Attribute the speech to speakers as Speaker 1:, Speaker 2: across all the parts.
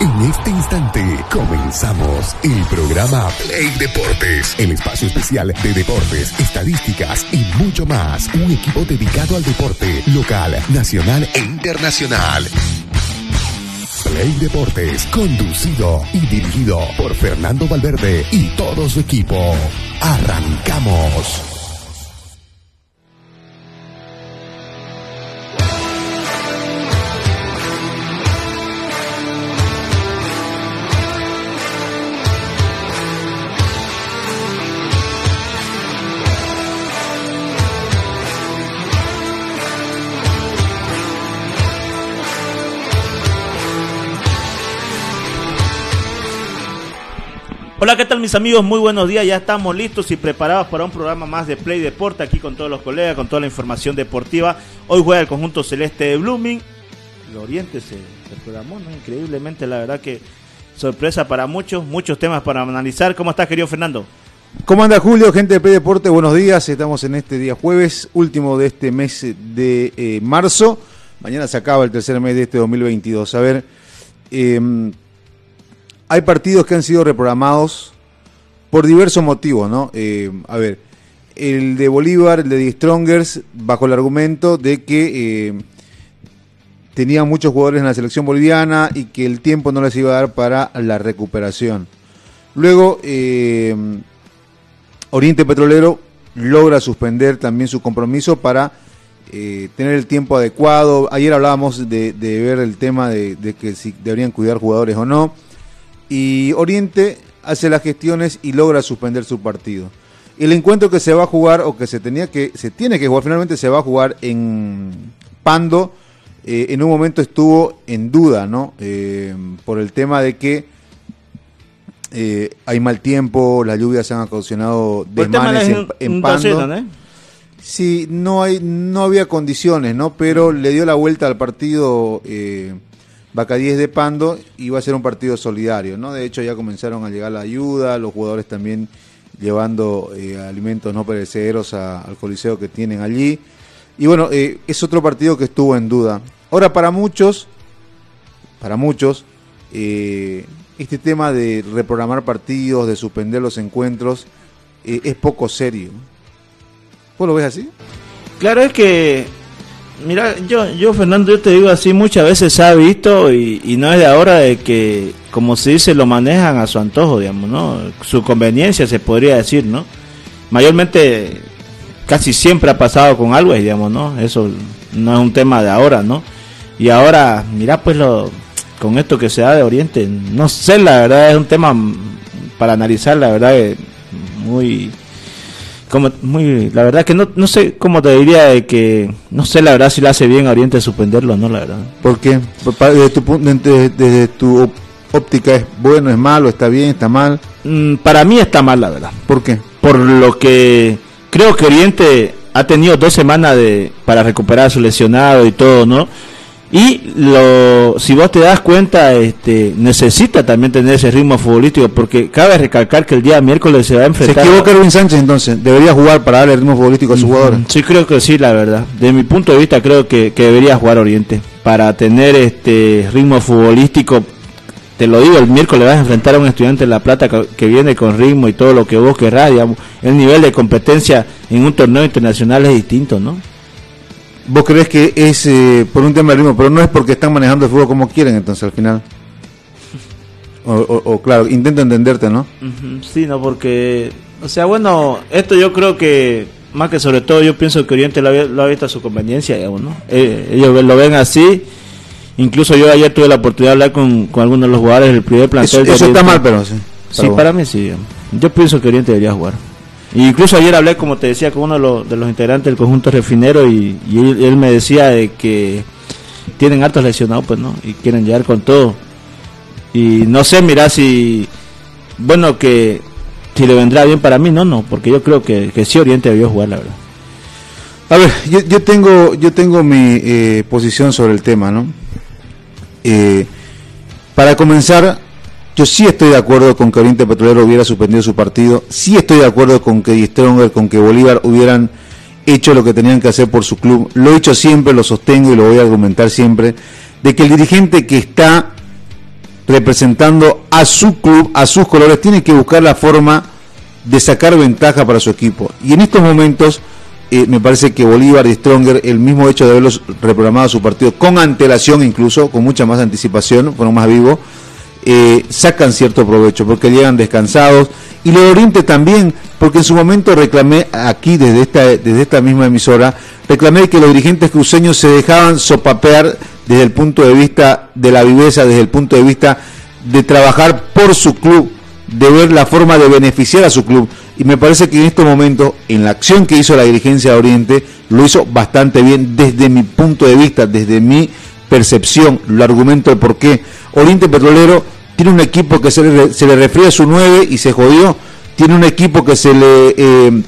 Speaker 1: En este instante comenzamos el programa Play Deportes, el espacio especial de deportes, estadísticas y mucho más. Un equipo dedicado al deporte local, nacional e internacional. Play Deportes, conducido y dirigido por Fernando Valverde y todo su equipo. Arrancamos.
Speaker 2: Hola, ¿qué tal mis amigos? Muy buenos días, ya estamos listos y preparados para un programa más de Play Deporte aquí con todos los colegas, con toda la información deportiva. Hoy juega el conjunto celeste de Blooming. El Oriente se, se programó, ¿no? Increíblemente, la verdad que sorpresa para muchos, muchos temas para analizar. ¿Cómo estás, querido Fernando?
Speaker 3: ¿Cómo anda Julio, gente de Play Deporte? Buenos días, estamos en este día jueves, último de este mes de eh, marzo. Mañana se acaba el tercer mes de este 2022. A ver, eh, hay partidos que han sido reprogramados por diversos motivos, ¿no? Eh, a ver, el de Bolívar, el de The Strongers, bajo el argumento de que eh, tenían muchos jugadores en la selección boliviana y que el tiempo no les iba a dar para la recuperación. Luego, eh, Oriente Petrolero logra suspender también su compromiso para eh, tener el tiempo adecuado. Ayer hablábamos de, ver el tema de que si deberían cuidar jugadores o no y Oriente hace las gestiones y logra suspender su partido. El encuentro que se va a jugar o que se tenía que se tiene que jugar finalmente se va a jugar en Pando. eh, en un momento estuvo en duda, ¿no? Eh, por el tema de que eh, hay mal tiempo, las lluvias se han ocasionado
Speaker 2: de
Speaker 3: desmanes
Speaker 2: las
Speaker 3: en, en Pando. Sí, no hay, no había condiciones, ¿no? Pero le dio la vuelta al partido eh, Bacadíes de Pando y va a ser un partido solidario, ¿no? De hecho ya comenzaron a llegar la ayuda, los jugadores también llevando eh, alimentos no perecederos al coliseo que tienen allí. Y bueno, eh, es otro partido que estuvo en duda. Ahora para muchos, para muchos, eh, este tema de reprogramar partidos, de suspender los encuentros, es poco serio. ¿Vos lo ves así?
Speaker 2: Claro, es que, mira, yo, yo Fernando, yo te digo así, muchas veces se ha visto y, y no es de ahora de que, como se dice, lo manejan a su antojo, digamos, ¿no? Su conveniencia se podría decir, ¿no? Mayormente, casi siempre ha pasado con algo, digamos, ¿no? Eso no es un tema de ahora, ¿no? Y ahora, mira, pues lo, con esto que se da de Oriente, no sé, la verdad es un tema para analizar, la verdad, muy como muy la verdad que no, no sé cómo te diría de que no sé la verdad si le hace bien a Oriente suspenderlo no la verdad
Speaker 3: ¿Por qué? Por- pa- Desde tu, desde, desde tu óptica es bueno, es malo, está bien, está mal.
Speaker 2: Mm, para mí está mal la verdad
Speaker 3: ¿Por qué?
Speaker 2: por lo que creo que Oriente ha tenido dos semanas de para recuperar a su lesionado y todo no y lo si vos te das cuenta este necesita también tener ese ritmo futbolístico porque cabe recalcar que el día miércoles se va a
Speaker 3: Se
Speaker 2: enfrentar
Speaker 3: equivoca Erwin Sánchez entonces. Debería jugar para darle ritmo futbolístico a sus jugadores.
Speaker 2: Sí, creo que sí, la verdad. De mi punto de vista, creo que, que debería jugar Oriente para tener este ritmo futbolístico. Te lo digo, el miércoles vas a enfrentar a un estudiante de La Plata que, que viene con ritmo y todo lo que vos querrás, digamos. El nivel de competencia en un torneo internacional es distinto, ¿no?
Speaker 3: ¿Vos crees que es eh, por un tema de ritmo, pero no es porque están manejando el fútbol como quieren entonces al final? O, o- o, claro, intento entenderte, ¿no?
Speaker 2: Sí, no, porque, o sea, bueno, esto yo creo que, más que sobre todo, yo pienso que Oriente lo ha, lo ha visto a su conveniencia, digamos, ¿no? Eh, ellos lo ven así. Incluso yo ayer tuve la oportunidad de hablar con, con algunos de los jugadores del primer plantel.
Speaker 3: Eso,
Speaker 2: de
Speaker 3: eso está mal, pero sí.
Speaker 2: Sí, para mí sí. digamos. Yo pienso que Oriente debería jugar. Incluso ayer hablé, como te decía, con uno de los, integrantes del conjunto refinero y, él me decía de que tienen hartos lesionados, pues, ¿no? Y quieren llegar con todo. Y no sé, mira si, bueno, que si le vendrá bien para mí, no, no, porque yo creo que, que sí Oriente debió jugar, la verdad.
Speaker 3: A ver, yo, yo tengo, yo tengo mi eh, posición sobre el tema, ¿no? Eh, para comenzar, yo sí estoy de acuerdo con que Oriente Petrolero hubiera suspendido su partido, sí estoy de acuerdo con que Stronger, con que Bolívar hubieran hecho lo que tenían que hacer por su club. Lo he hecho siempre, lo sostengo y lo voy a argumentar siempre, de que el dirigente que está representando a su club, a sus colores, tiene que buscar la forma de sacar ventaja para su equipo. Y en estos momentos eh, me parece que Bolívar y Stronger, el mismo hecho de haberlos reprogramado su partido con antelación incluso, con mucha más anticipación, fueron más vivos, eh, sacan cierto provecho porque llegan descansados. Y lo de Oriente también, porque en su momento reclamé aquí desde esta, desde esta misma emisora, reclamé que los dirigentes cruceños se dejaban sopapear desde el punto de vista de la viveza, desde el punto de vista de trabajar por su club, de ver la forma de beneficiar a su club. Y me parece que en estos momentos, en la acción que hizo la dirigencia de Oriente, lo hizo bastante bien desde mi punto de vista, desde mi percepción, lo argumento de por qué. Oriente Petrolero tiene un equipo que se le, se le refría su 9 y se jodió. Tiene un equipo que se le eh,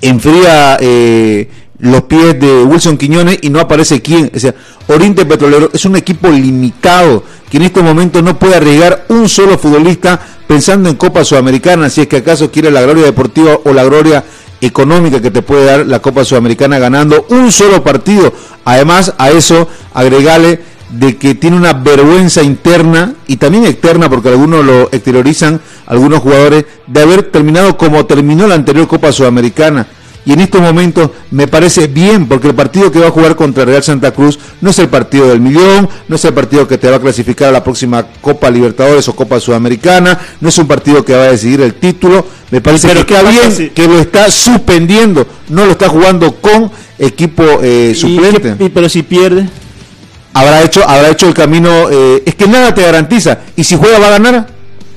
Speaker 3: enfría eh, los pies de Wilson Quiñones y no aparece quién. O sea, Oriente Petrolero es un equipo limitado que en este momento no puede arriesgar un solo futbolista pensando en Copa Sudamericana, si es que acaso quiere la gloria deportiva o la gloria económica que te puede dar la Copa Sudamericana ganando un solo partido. Además, a eso agregale de que tiene una vergüenza interna y también externa, porque algunos lo exteriorizan, algunos jugadores, de haber terminado como terminó la anterior Copa Sudamericana y en estos momentos me parece bien, porque el partido que va a jugar contra Real Santa Cruz no es el partido del millón, no es el partido que te va a clasificar a la próxima Copa Libertadores o Copa Sudamericana, no es un partido que va a decidir el título, me parece que está bien que lo está suspendiendo, no lo está jugando con equipo eh, suplente.
Speaker 2: ¿Y, pero si pierde
Speaker 3: habrá hecho habrá hecho el camino eh, es que nada te garantiza. Y si juega va a ganar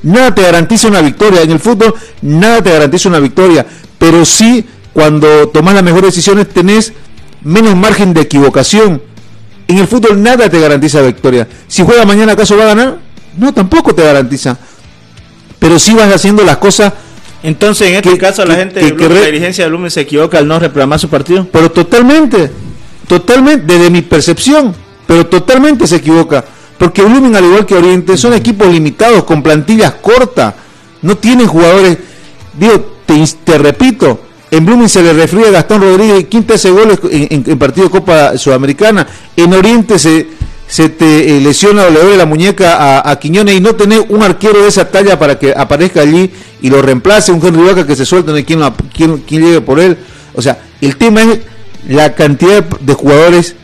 Speaker 3: nada te garantiza una victoria. En el fútbol nada te garantiza una victoria. Pero sí cuando tomas las mejores decisiones tenés menos margen de equivocación. En el fútbol nada te garantiza victoria. Si juega mañana, ¿acaso va a ganar? No, tampoco te garantiza. Pero si vas haciendo las cosas.
Speaker 2: Entonces, en este caso, la gente de la dirigencia de Lumen se equivoca al no reprogramar su partido.
Speaker 3: Pero totalmente, totalmente, desde mi percepción, pero totalmente se equivoca. Porque Blumen, al igual que Oriente, son equipos limitados, con plantillas cortas. No tienen jugadores. Digo, te, te repito, en Blooming se le refría a Gastón Rodríguez, quinta ese goles en, partido de Copa Sudamericana. En Oriente se, te eh, lesiona o le duele la muñeca a, Quiñones y no tenés un arquero de esa talla para que aparezca allí y lo reemplace, un Henry Vaca que se suelta, no hay quien, quien, llegue por él. O sea, el tema es la cantidad de jugadores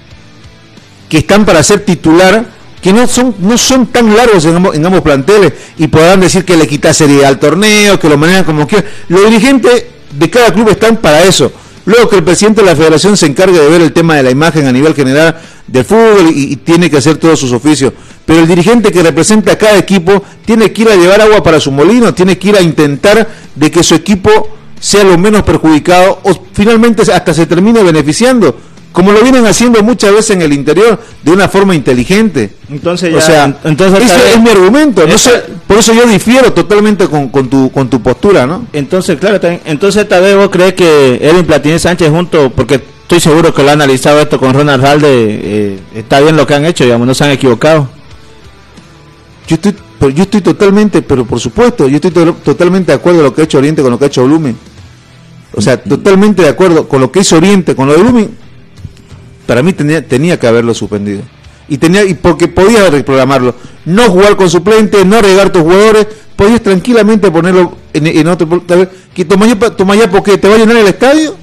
Speaker 3: que están para ser titular que no son, no son tan largos en ambos, en ambos planteles y podrán decir que le quita seriedad al torneo, que lo manejan como quieran. Los dirigentes de cada club están para eso. Luego que el presidente de la federación se encargue de ver el tema de la imagen a nivel general del fútbol y, tiene que hacer todos sus oficios. Pero el dirigente que representa a cada equipo tiene que ir a llevar agua para su molino, tiene que ir a intentar de que su equipo sea lo menos perjudicado o finalmente hasta se termine beneficiando como lo vienen haciendo muchas veces en el interior de una forma inteligente.
Speaker 2: Entonces,
Speaker 3: o sea, entonces ese es mi argumento. No sé, por eso yo difiero totalmente con, con, tu con tu postura, ¿no?
Speaker 2: Entonces, claro, entonces tal vez vos crees que Edwin Platini Sánchez junto, porque estoy seguro que lo ha analizado esto con Ronald Halde, eh, está bien lo que han hecho, digamos, no se han equivocado.
Speaker 3: Yo estoy, yo estoy totalmente, pero por supuesto, yo estoy totalmente de acuerdo con lo que ha hecho Oriente con lo que ha hecho Blumen. O sea, totalmente de acuerdo con lo que hizo Oriente, con lo de Blumen para mí tenía, tenía que haberlo suspendido. Y tenía y porque podías reprogramarlo. No jugar con suplente, no regar tus jugadores, podías tranquilamente ponerlo en, en otro. Que Tomayapo, ¿qué? ¿Te va a llenar el estadio?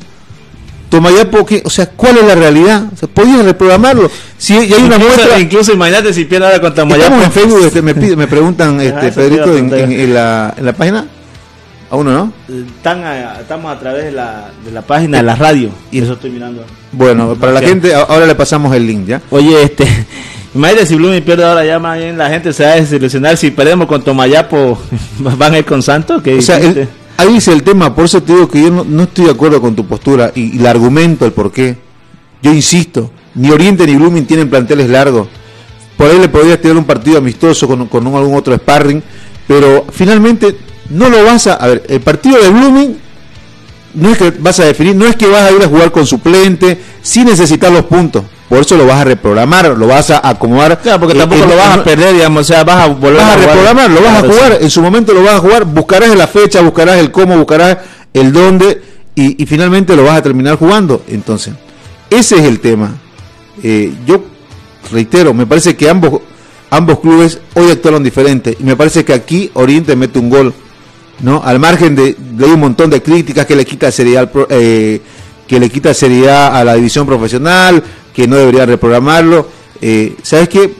Speaker 3: Tomayapo, ¿qué? O sea, ¿cuál es la realidad? O sea, podías reprogramarlo. Si hay una muestra.
Speaker 2: Incluso imagínate si pierde ahora con Tomayapo.
Speaker 3: en Facebook, este, me, me preguntan, ah, este, Pedrito, en, la, en la página a uno, ¿no?
Speaker 2: Están estamos a través de la, de la página de la radio. Y eso estoy mirando.
Speaker 3: Bueno, para la gente, ahora le pasamos el link, ¿ya?
Speaker 2: Oye, este. Imagínate si Blooming pierde ahora ya más bien la gente se va a desilusionar. Si perdemos con Tomayapo, ¿van a ir con Santos?
Speaker 3: O sea, ahí dice el tema, por eso te digo que yo no, estoy de acuerdo con tu postura y, el argumento, el por qué. Yo insisto, ni Oriente ni Blooming tienen planteles largos. Por ahí le podrías tener un partido amistoso con, con algún otro sparring, pero finalmente no lo vas a. A ver, el partido de Blooming no es que vas a definir, no es que vas a ir a jugar con suplente, sin necesitar los puntos. Por eso lo vas a reprogramar, lo vas a acomodar.
Speaker 2: Claro, porque tampoco lo vas a perder, digamos, o sea, vas a volver
Speaker 3: vas a, reprogramar, lo vas a jugar, en su momento lo vas a jugar, buscarás la fecha, buscarás el cómo, buscarás el dónde y, finalmente lo vas a terminar jugando. Entonces, ese es el tema. Eh, yo reitero, me parece que ambos ambos clubes hoy actuaron diferente. Y me parece que aquí Oriente mete un gol. ¿No? Al margen de, de un montón de críticas que le quita seriedad, eh, que le quita seriedad a la división profesional, que no debería reprogramarlo. Eh, ¿Sabes qué?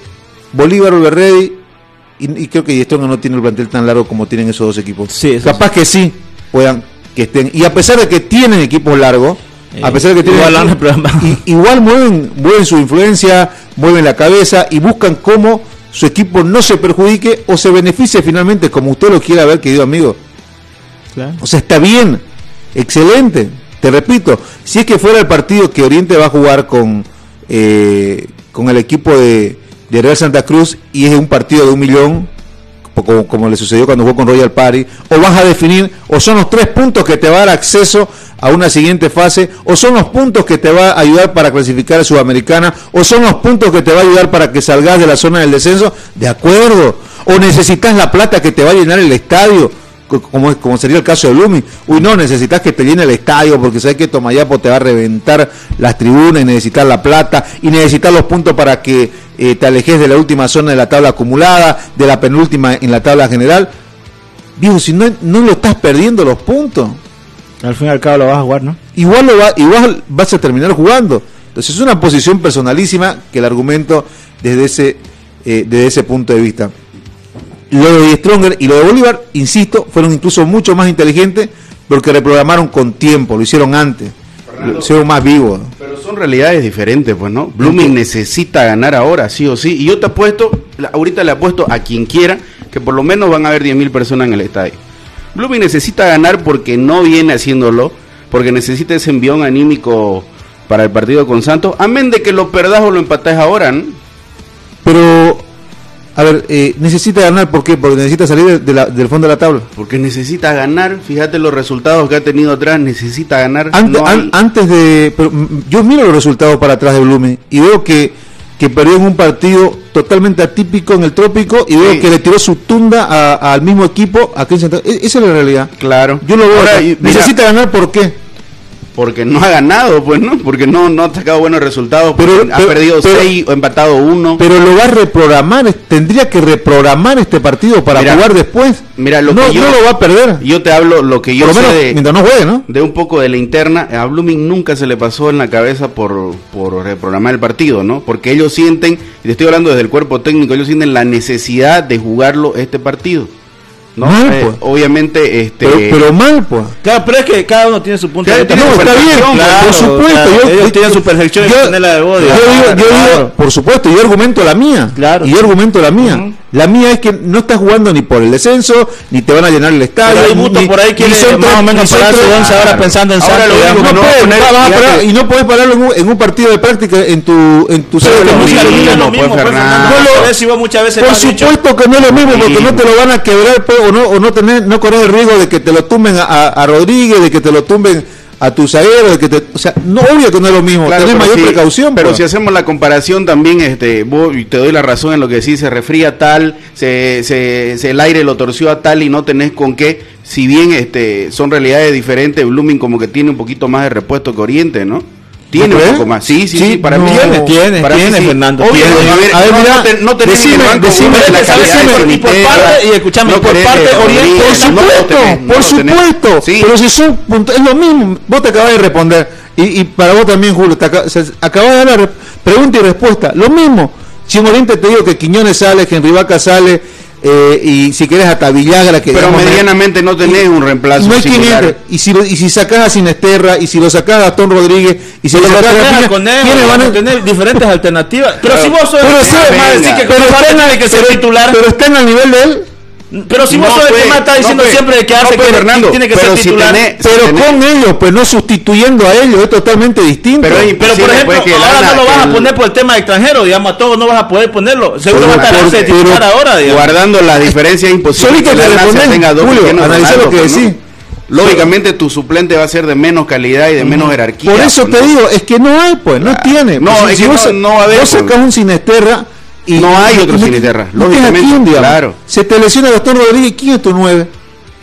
Speaker 3: Bolívar, Ready y, y, creo que Diestrona no tiene el plantel tan largo como tienen esos dos equipos.
Speaker 2: Sí,
Speaker 3: Capaz
Speaker 2: sí.
Speaker 3: que sí puedan que estén. Y a pesar de que tienen equipos largos, a pesar de que tienen
Speaker 2: igual,
Speaker 3: equipos, y, igual mueven, mueven su influencia, mueven la cabeza y buscan cómo su equipo no se perjudique o se beneficie finalmente, como usted lo quiera ver, querido amigo. O sea, está bien, excelente. Te repito, si es que fuera el partido que Oriente va a jugar con, eh, con el equipo de, de, Real Santa Cruz y es un partido de un millón, como, como, le sucedió cuando jugó con Royal Party, o vas a definir, o son los tres puntos que te va a dar acceso a una siguiente fase, o son los puntos que te va a ayudar para clasificar a Sudamericana, o son los puntos que te va a ayudar para que salgas de la zona del descenso, de acuerdo, o necesitas la plata que te va a llenar el estadio, como, como sería el caso de Blooming. Uy, no, necesitas que te llene el estadio porque sabes que Tomayapo te va a reventar las tribunas y necesitas la plata y necesitas los puntos para que eh, te alejes de la última zona de la tabla acumulada, de la penúltima en la tabla general. Digo, si no, no lo estás perdiendo los puntos.
Speaker 2: Al fin y al cabo lo vas a jugar, ¿no?
Speaker 3: Igual, lo va, igual vas a terminar jugando. Entonces es una posición personalísima que el argumento desde ese, eh, desde ese punto de vista lo de Stronger y lo de Bolívar, insisto, fueron incluso mucho más inteligentes porque reprogramaron con tiempo, lo hicieron antes, Fernando, lo hicieron más vivo.
Speaker 4: Pero son realidades diferentes, pues, ¿no? Blooming necesita ganar ahora, sí o sí. Y yo te apuesto, ahorita le apuesto a quien quiera, que por lo menos van a haber 10.000 personas en el estadio. Blooming necesita ganar porque no viene haciéndolo, porque necesita ese envión anímico para el partido con Santos, amén de que lo perdás o lo empatás ahora, ¿no?
Speaker 3: Pero a ver, eh, necesita ganar, ¿por qué? Porque necesita salir de, la, del fondo de la tabla.
Speaker 4: Porque necesita ganar, fíjate los resultados que ha tenido atrás, necesita ganar.
Speaker 3: Antes,
Speaker 4: no
Speaker 3: an, antes de. Pero, yo miro los resultados para atrás de Blumen y veo que, que perdió en un partido totalmente atípico en el trópico y veo sí. que le tiró su tunda a, a, al mismo equipo en Santa e, Esa es la realidad.
Speaker 4: Claro.
Speaker 3: Yo lo veo.
Speaker 4: Ahora,
Speaker 3: necesita ganar, ¿por qué?
Speaker 4: Porque no ha ganado, pues no, porque no, no ha sacado buenos resultados, pero, ha perdido pero, seis o empatado uno.
Speaker 3: Pero lo va a reprogramar, tendría que reprogramar este partido para
Speaker 4: mira,
Speaker 3: jugar después.
Speaker 4: Mira, lo
Speaker 3: no,
Speaker 4: que yo,
Speaker 3: no lo va a perder.
Speaker 4: Yo te hablo lo que yo
Speaker 3: Por
Speaker 4: sé
Speaker 3: menos,
Speaker 4: de,
Speaker 3: mientras no juegue, ¿no?
Speaker 4: de un poco de la interna, a Blooming nunca se le pasó en la cabeza por, por reprogramar el partido, ¿no? Porque ellos sienten, y te estoy hablando desde el cuerpo técnico, ellos sienten la necesidad de jugarlo este partido. ¿No?
Speaker 3: Mal,
Speaker 4: Eh,
Speaker 3: pues.
Speaker 4: obviamente, este.
Speaker 3: Pero, pero mal, pues.
Speaker 2: Claro, pero es que cada uno tiene su punto
Speaker 4: Claro,
Speaker 2: de vista.
Speaker 4: tiene
Speaker 3: No,
Speaker 4: su
Speaker 3: está bien,
Speaker 4: perfección,
Speaker 2: claro,
Speaker 3: por supuesto.
Speaker 2: claro,
Speaker 3: yo,
Speaker 2: ellos tienen su perfección
Speaker 3: yo-
Speaker 2: la de vos,
Speaker 3: yo digo- yo
Speaker 2: Claro.
Speaker 3: digo, por supuesto, yo argumento la mía.
Speaker 2: Claro.
Speaker 3: Y yo argumento la mía. La mía es que no estás jugando ni por el descenso, ni te van a llenar el estadio.
Speaker 2: Pero hay por ahí
Speaker 3: son
Speaker 2: más o menos parar su once ahora pensando en
Speaker 4: Ahora
Speaker 2: Santos.
Speaker 4: que
Speaker 3: no
Speaker 4: no va a
Speaker 3: puedes,
Speaker 4: poner-
Speaker 3: vas a
Speaker 4: fíjate.
Speaker 3: parar- y no puedes pararlo en un, en un partido de práctica en tu en tu
Speaker 4: Pero
Speaker 3: sede
Speaker 4: lo mismo.
Speaker 3: No que no es lo mismo, porque
Speaker 4: Sí.
Speaker 3: no te lo van a quebrar pues, o no, o no tener, no correr el riesgo de que te lo tumben a, a- Rodríguez, de que te lo tumben a tu zaguero, de que te, o sea, no obvio que no es lo mismo,
Speaker 4: Claro,
Speaker 3: tenés mayor
Speaker 4: si-
Speaker 3: precaución.
Speaker 4: Pero
Speaker 3: pues.
Speaker 4: si hacemos la comparación también, este, vos- y te doy la razón en lo que decís, se refría tal, se, se, se- el aire lo torció a tal y no tenés con qué, si bien este, son realidades diferentes, Blooming como que tiene un poquito más de repuesto que Oriente, ¿no? Tiene
Speaker 3: ¿No
Speaker 4: un poco más. Sí, sí, para mí
Speaker 2: Tiene, tiene, tiene. Fernando,
Speaker 4: Obvio, a ver, no, te-
Speaker 3: decime, decime,
Speaker 4: uno de la
Speaker 2: ¿sabes
Speaker 4: calidad
Speaker 2: qué?
Speaker 4: de
Speaker 2: Y por parte- y escúchame,
Speaker 4: no
Speaker 2: por parte Oriente,
Speaker 3: Por supuesto, por supuesto. Pero si son es lo mismo. Vos te acabas de responder. Y, y para vos también, Julio, te acabas, de dar la pregunta y respuesta. Lo mismo. Si en Oriente te digo que Quiñones sale, que Henry Vaca sale, eh, y si querés hasta Villagra, que
Speaker 4: Pero
Speaker 3: digamos,
Speaker 4: medianamente no tenés
Speaker 3: y-
Speaker 4: un reemplazo
Speaker 3: No hay quien
Speaker 4: singular.
Speaker 3: entre. Y si, lo- y si sacás a Sinesterra, y si lo sacás a Gastón Rodríguez, y si
Speaker 2: Pero
Speaker 3: lo sacás a ¿quiénes van a
Speaker 2: tener diferentes alternativas. Pero si vos sos
Speaker 3: Pero
Speaker 2: el
Speaker 3: sí,
Speaker 2: que
Speaker 4: venga.
Speaker 3: pero están
Speaker 2: tiene que
Speaker 3: pero-
Speaker 2: titular.
Speaker 3: Pero están al nivel de él.
Speaker 2: Pero si vos
Speaker 4: No,
Speaker 2: sos el que más está diciendo siempre de que
Speaker 4: no,
Speaker 2: hace que
Speaker 4: Fernando,
Speaker 2: tiene que
Speaker 4: pero
Speaker 2: ser
Speaker 4: si
Speaker 2: titular.
Speaker 4: tenés-
Speaker 3: Pero
Speaker 4: tenés-
Speaker 3: con ellos, pues no sustituyendo a ellos, es totalmente distinto.
Speaker 4: Pero es
Speaker 2: Pero
Speaker 4: imposible,
Speaker 2: por ejemplo,
Speaker 4: pues, que
Speaker 2: ahora
Speaker 4: Lana-
Speaker 2: no lo vas
Speaker 4: que
Speaker 2: a poner por el tema de extranjero, digamos, a todos no vas a poder ponerlo. Seguro va a estar de titular
Speaker 3: pero-
Speaker 2: ahora, digamos.
Speaker 4: Guardando las diferencias es imposible
Speaker 3: Solito
Speaker 4: que
Speaker 3: te
Speaker 4: Lana
Speaker 3: respondés,
Speaker 4: tenga dos
Speaker 3: Julio, lo que
Speaker 4: ¿no?
Speaker 3: decís.
Speaker 4: Lógicamente tu suplente va a ser de menos calidad y de menos jerarquía.
Speaker 3: Por eso te digo, es que no hay, pues, no
Speaker 4: Claro.
Speaker 3: tiene.
Speaker 4: No,
Speaker 3: Pues,
Speaker 4: es que
Speaker 3: vos,
Speaker 4: no- no va a haber,
Speaker 3: Vos
Speaker 4: pues.
Speaker 3: sacás un Sinesterra y.
Speaker 4: No hay otro
Speaker 3: y
Speaker 4: Sinisterra,
Speaker 3: no tienes a
Speaker 4: lógicamente,
Speaker 3: quién,
Speaker 4: claro.
Speaker 3: Se te lesiona Gastón Rodríguez, ¿quién es tu nueve?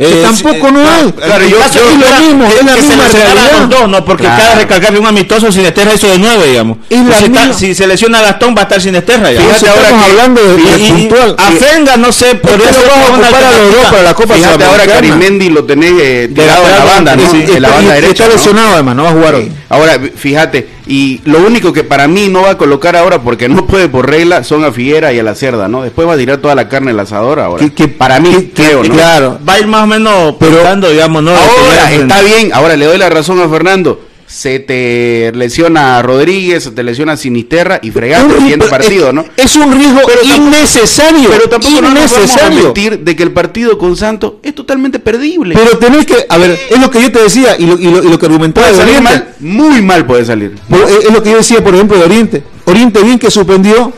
Speaker 2: Eh,
Speaker 3: tampoco
Speaker 2: sí,
Speaker 3: no hay.
Speaker 2: claro, yo-
Speaker 3: caso
Speaker 2: yo-
Speaker 3: es lo mismo, es la
Speaker 2: que se
Speaker 3: misma
Speaker 2: lesionaran
Speaker 3: realidad.
Speaker 2: los dos, no, porque
Speaker 4: Claro.
Speaker 2: cada recalcar un amistoso sin Esterra hizo de nueve, digamos.
Speaker 3: Es la
Speaker 2: si, está- si se lesiona Gastón va a estar sin Esterra, digamos.
Speaker 3: Fíjate ahora
Speaker 2: Estamos
Speaker 3: que-
Speaker 2: hablando de,
Speaker 3: y-
Speaker 2: de
Speaker 3: y-
Speaker 2: puntual. A Fenga, no sé, podría
Speaker 3: que
Speaker 2: ser
Speaker 3: a ocupar a los dos para la Copa
Speaker 4: Fíjate ahora. Carimendi lo tenés eh, tirado en la banda, ¿no?
Speaker 2: sí.
Speaker 4: En la banda derecha.
Speaker 3: Está lesionado además, no va a jugar hoy.
Speaker 4: Ahora, fíjate, y lo único que para mí no va a colocar ahora, porque no puede por regla, son a Figuera y a la Cerda, ¿no? Después va a tirar toda la carne al asador ahora.
Speaker 3: Que- que-
Speaker 4: para mí,
Speaker 3: que-
Speaker 4: creo, ¿no?
Speaker 3: Claro.
Speaker 2: Va a ir más o menos
Speaker 3: Pero-
Speaker 2: pensando, digamos, ¿no?
Speaker 4: Ahora, está bien, ahora le doy la razón a Fernando. Se te lesiona a Rodríguez, se te lesiona a Sinisterra y fregaste
Speaker 3: pero
Speaker 4: partido, ¿no?
Speaker 3: Es un riesgo
Speaker 4: Pero
Speaker 3: innecesario.
Speaker 4: Pero tampoco no nos vamos a
Speaker 3: innecesario.
Speaker 4: mentir de que el partido con Santos es totalmente perdible.
Speaker 3: Pero tenés que, a ver, es lo que yo te decía y lo, y lo, y lo que argumentaba
Speaker 4: puede
Speaker 3: de
Speaker 4: salir
Speaker 3: Oriente.
Speaker 4: mal, muy mal puede salir.
Speaker 3: Es lo que yo decía, por ejemplo, de Oriente. Oriente bien que suspendió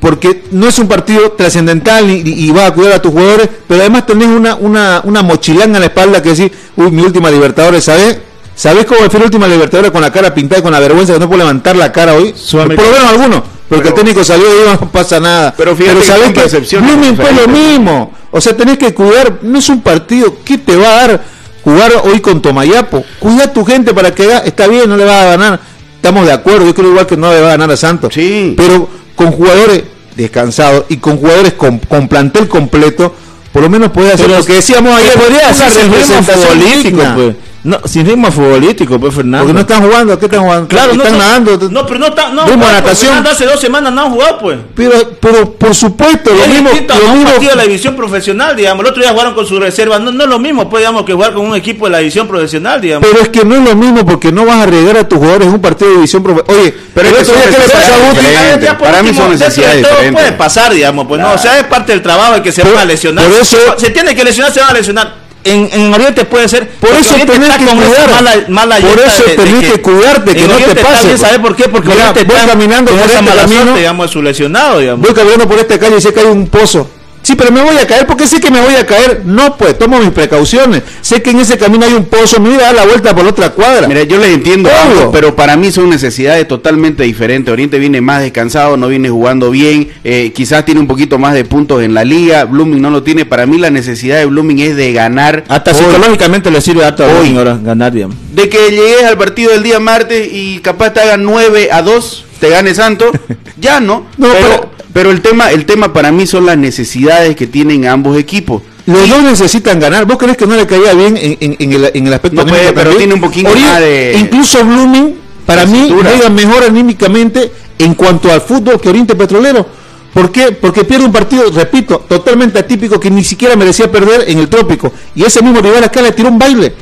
Speaker 3: porque no es un partido trascendental y, y- y va a cuidar a tus jugadores, pero además tenés una, una, una mochilanga en la espalda que decís, uy, mi última Libertadores, ¿sabés? ¿Sabés cómo fue la última Libertadores con la cara pintada y con la vergüenza que no puedo levantar la cara hoy? Por lo menos algunos, porque
Speaker 4: Pero-
Speaker 3: el técnico salió y no pasa nada.
Speaker 4: Pero fíjate que
Speaker 3: sabés
Speaker 4: son percepciones
Speaker 3: Blooming fue lo mismo. O sea, tenés que cuidar, no es un partido, ¿qué te va a dar jugar hoy con Tomayapo? Cuida a tu gente para que haga, está bien, no le va a ganar. Estamos de acuerdo, yo creo igual que no le va a ganar a Santos.
Speaker 4: Sí.
Speaker 3: Pero con jugadores descansados y con jugadores con, con plantel completo, por lo menos puede hacer
Speaker 2: Pero
Speaker 3: lo que decíamos ayer.
Speaker 2: podría hacer
Speaker 3: representación digna.
Speaker 2: pues. No, sin ritmo futbolístico, pues, Fernando.
Speaker 3: Porque no están jugando, ¿qué están jugando?
Speaker 2: Claro,
Speaker 3: están
Speaker 2: no,
Speaker 3: nadando.
Speaker 2: No, pero no está. No,
Speaker 3: Ritmo
Speaker 2: pues,
Speaker 3: natación.
Speaker 2: Fernando hace dos semanas no han jugado, pues.
Speaker 3: Pero, pero por supuesto, lo
Speaker 2: es
Speaker 3: mismo,
Speaker 2: distinto a
Speaker 3: lo
Speaker 2: un
Speaker 3: mismo
Speaker 2: partido de la división profesional, digamos. El otro día jugaron con su reserva. No, no es lo mismo, pues, digamos, que jugar con un equipo de la división profesional, digamos.
Speaker 3: Pero es que no es lo mismo porque no vas a arriesgar a tus jugadores en un partido de división profesional. Oye,
Speaker 4: Pero
Speaker 3: el
Speaker 4: es que
Speaker 3: otro día,
Speaker 4: son
Speaker 3: ¿qué le pasa a Guti?
Speaker 4: Para mí son necesidades
Speaker 2: todo puede pasar, digamos, pues no, o sea, es parte del trabajo el que se
Speaker 3: Por-
Speaker 2: van a lesionar.
Speaker 3: por eso-
Speaker 2: se tiene que lesionar, se van a lesionar. En, en Oriente puede ser.
Speaker 3: Por eso tenés que cuidar.
Speaker 2: Mala, mala
Speaker 3: Por eso
Speaker 2: de- de
Speaker 3: tenés que cuidarte, que no te pase.
Speaker 2: ¿sabes por qué? Porque
Speaker 3: Mira, voy caminando
Speaker 2: con
Speaker 3: por
Speaker 2: esa
Speaker 3: este
Speaker 2: mala
Speaker 3: camino.
Speaker 2: suerte, digamos, de su lesionado, digamos.
Speaker 3: Voy caminando por esta calle y sé que hay un pozo. Sí, pero me voy a caer porque sé que me voy a caer. No, pues tomo mis precauciones. Sé que en ese camino hay un pozo. Me voy a dar la vuelta por otra cuadra.
Speaker 4: Mira, yo les entiendo, ambos, pero para mí son necesidades totalmente diferentes. Oriente viene más descansado, no viene jugando bien, eh, quizás tiene un poquito más de puntos en la liga, Blooming no lo tiene. Para mí la necesidad de Blooming es de ganar.
Speaker 2: Hasta
Speaker 4: hoy.
Speaker 2: psicológicamente le sirve harto a
Speaker 4: Hoy.
Speaker 2: Blooming ahora ganar, digamos.
Speaker 4: De que llegues al partido del día martes y capaz te hagan 9 a 2, te gane Santos, ya no.
Speaker 3: No,
Speaker 4: pero,
Speaker 3: pero-
Speaker 4: pero el tema el tema para mí son las necesidades que tienen ambos equipos.
Speaker 3: Los dos necesitan ganar. ¿Vos crees que no le caía bien en, en- en el, en el aspecto
Speaker 4: No puede, pero tiene un poquito de-
Speaker 3: Incluso Blooming, para mí, juega mejor anímicamente en cuanto al fútbol que Oriente Petrolero. ¿Por qué? Porque pierde un partido, repito, totalmente atípico que ni siquiera merecía perder en el trópico. Y ese mismo rival acá le tiró un baile.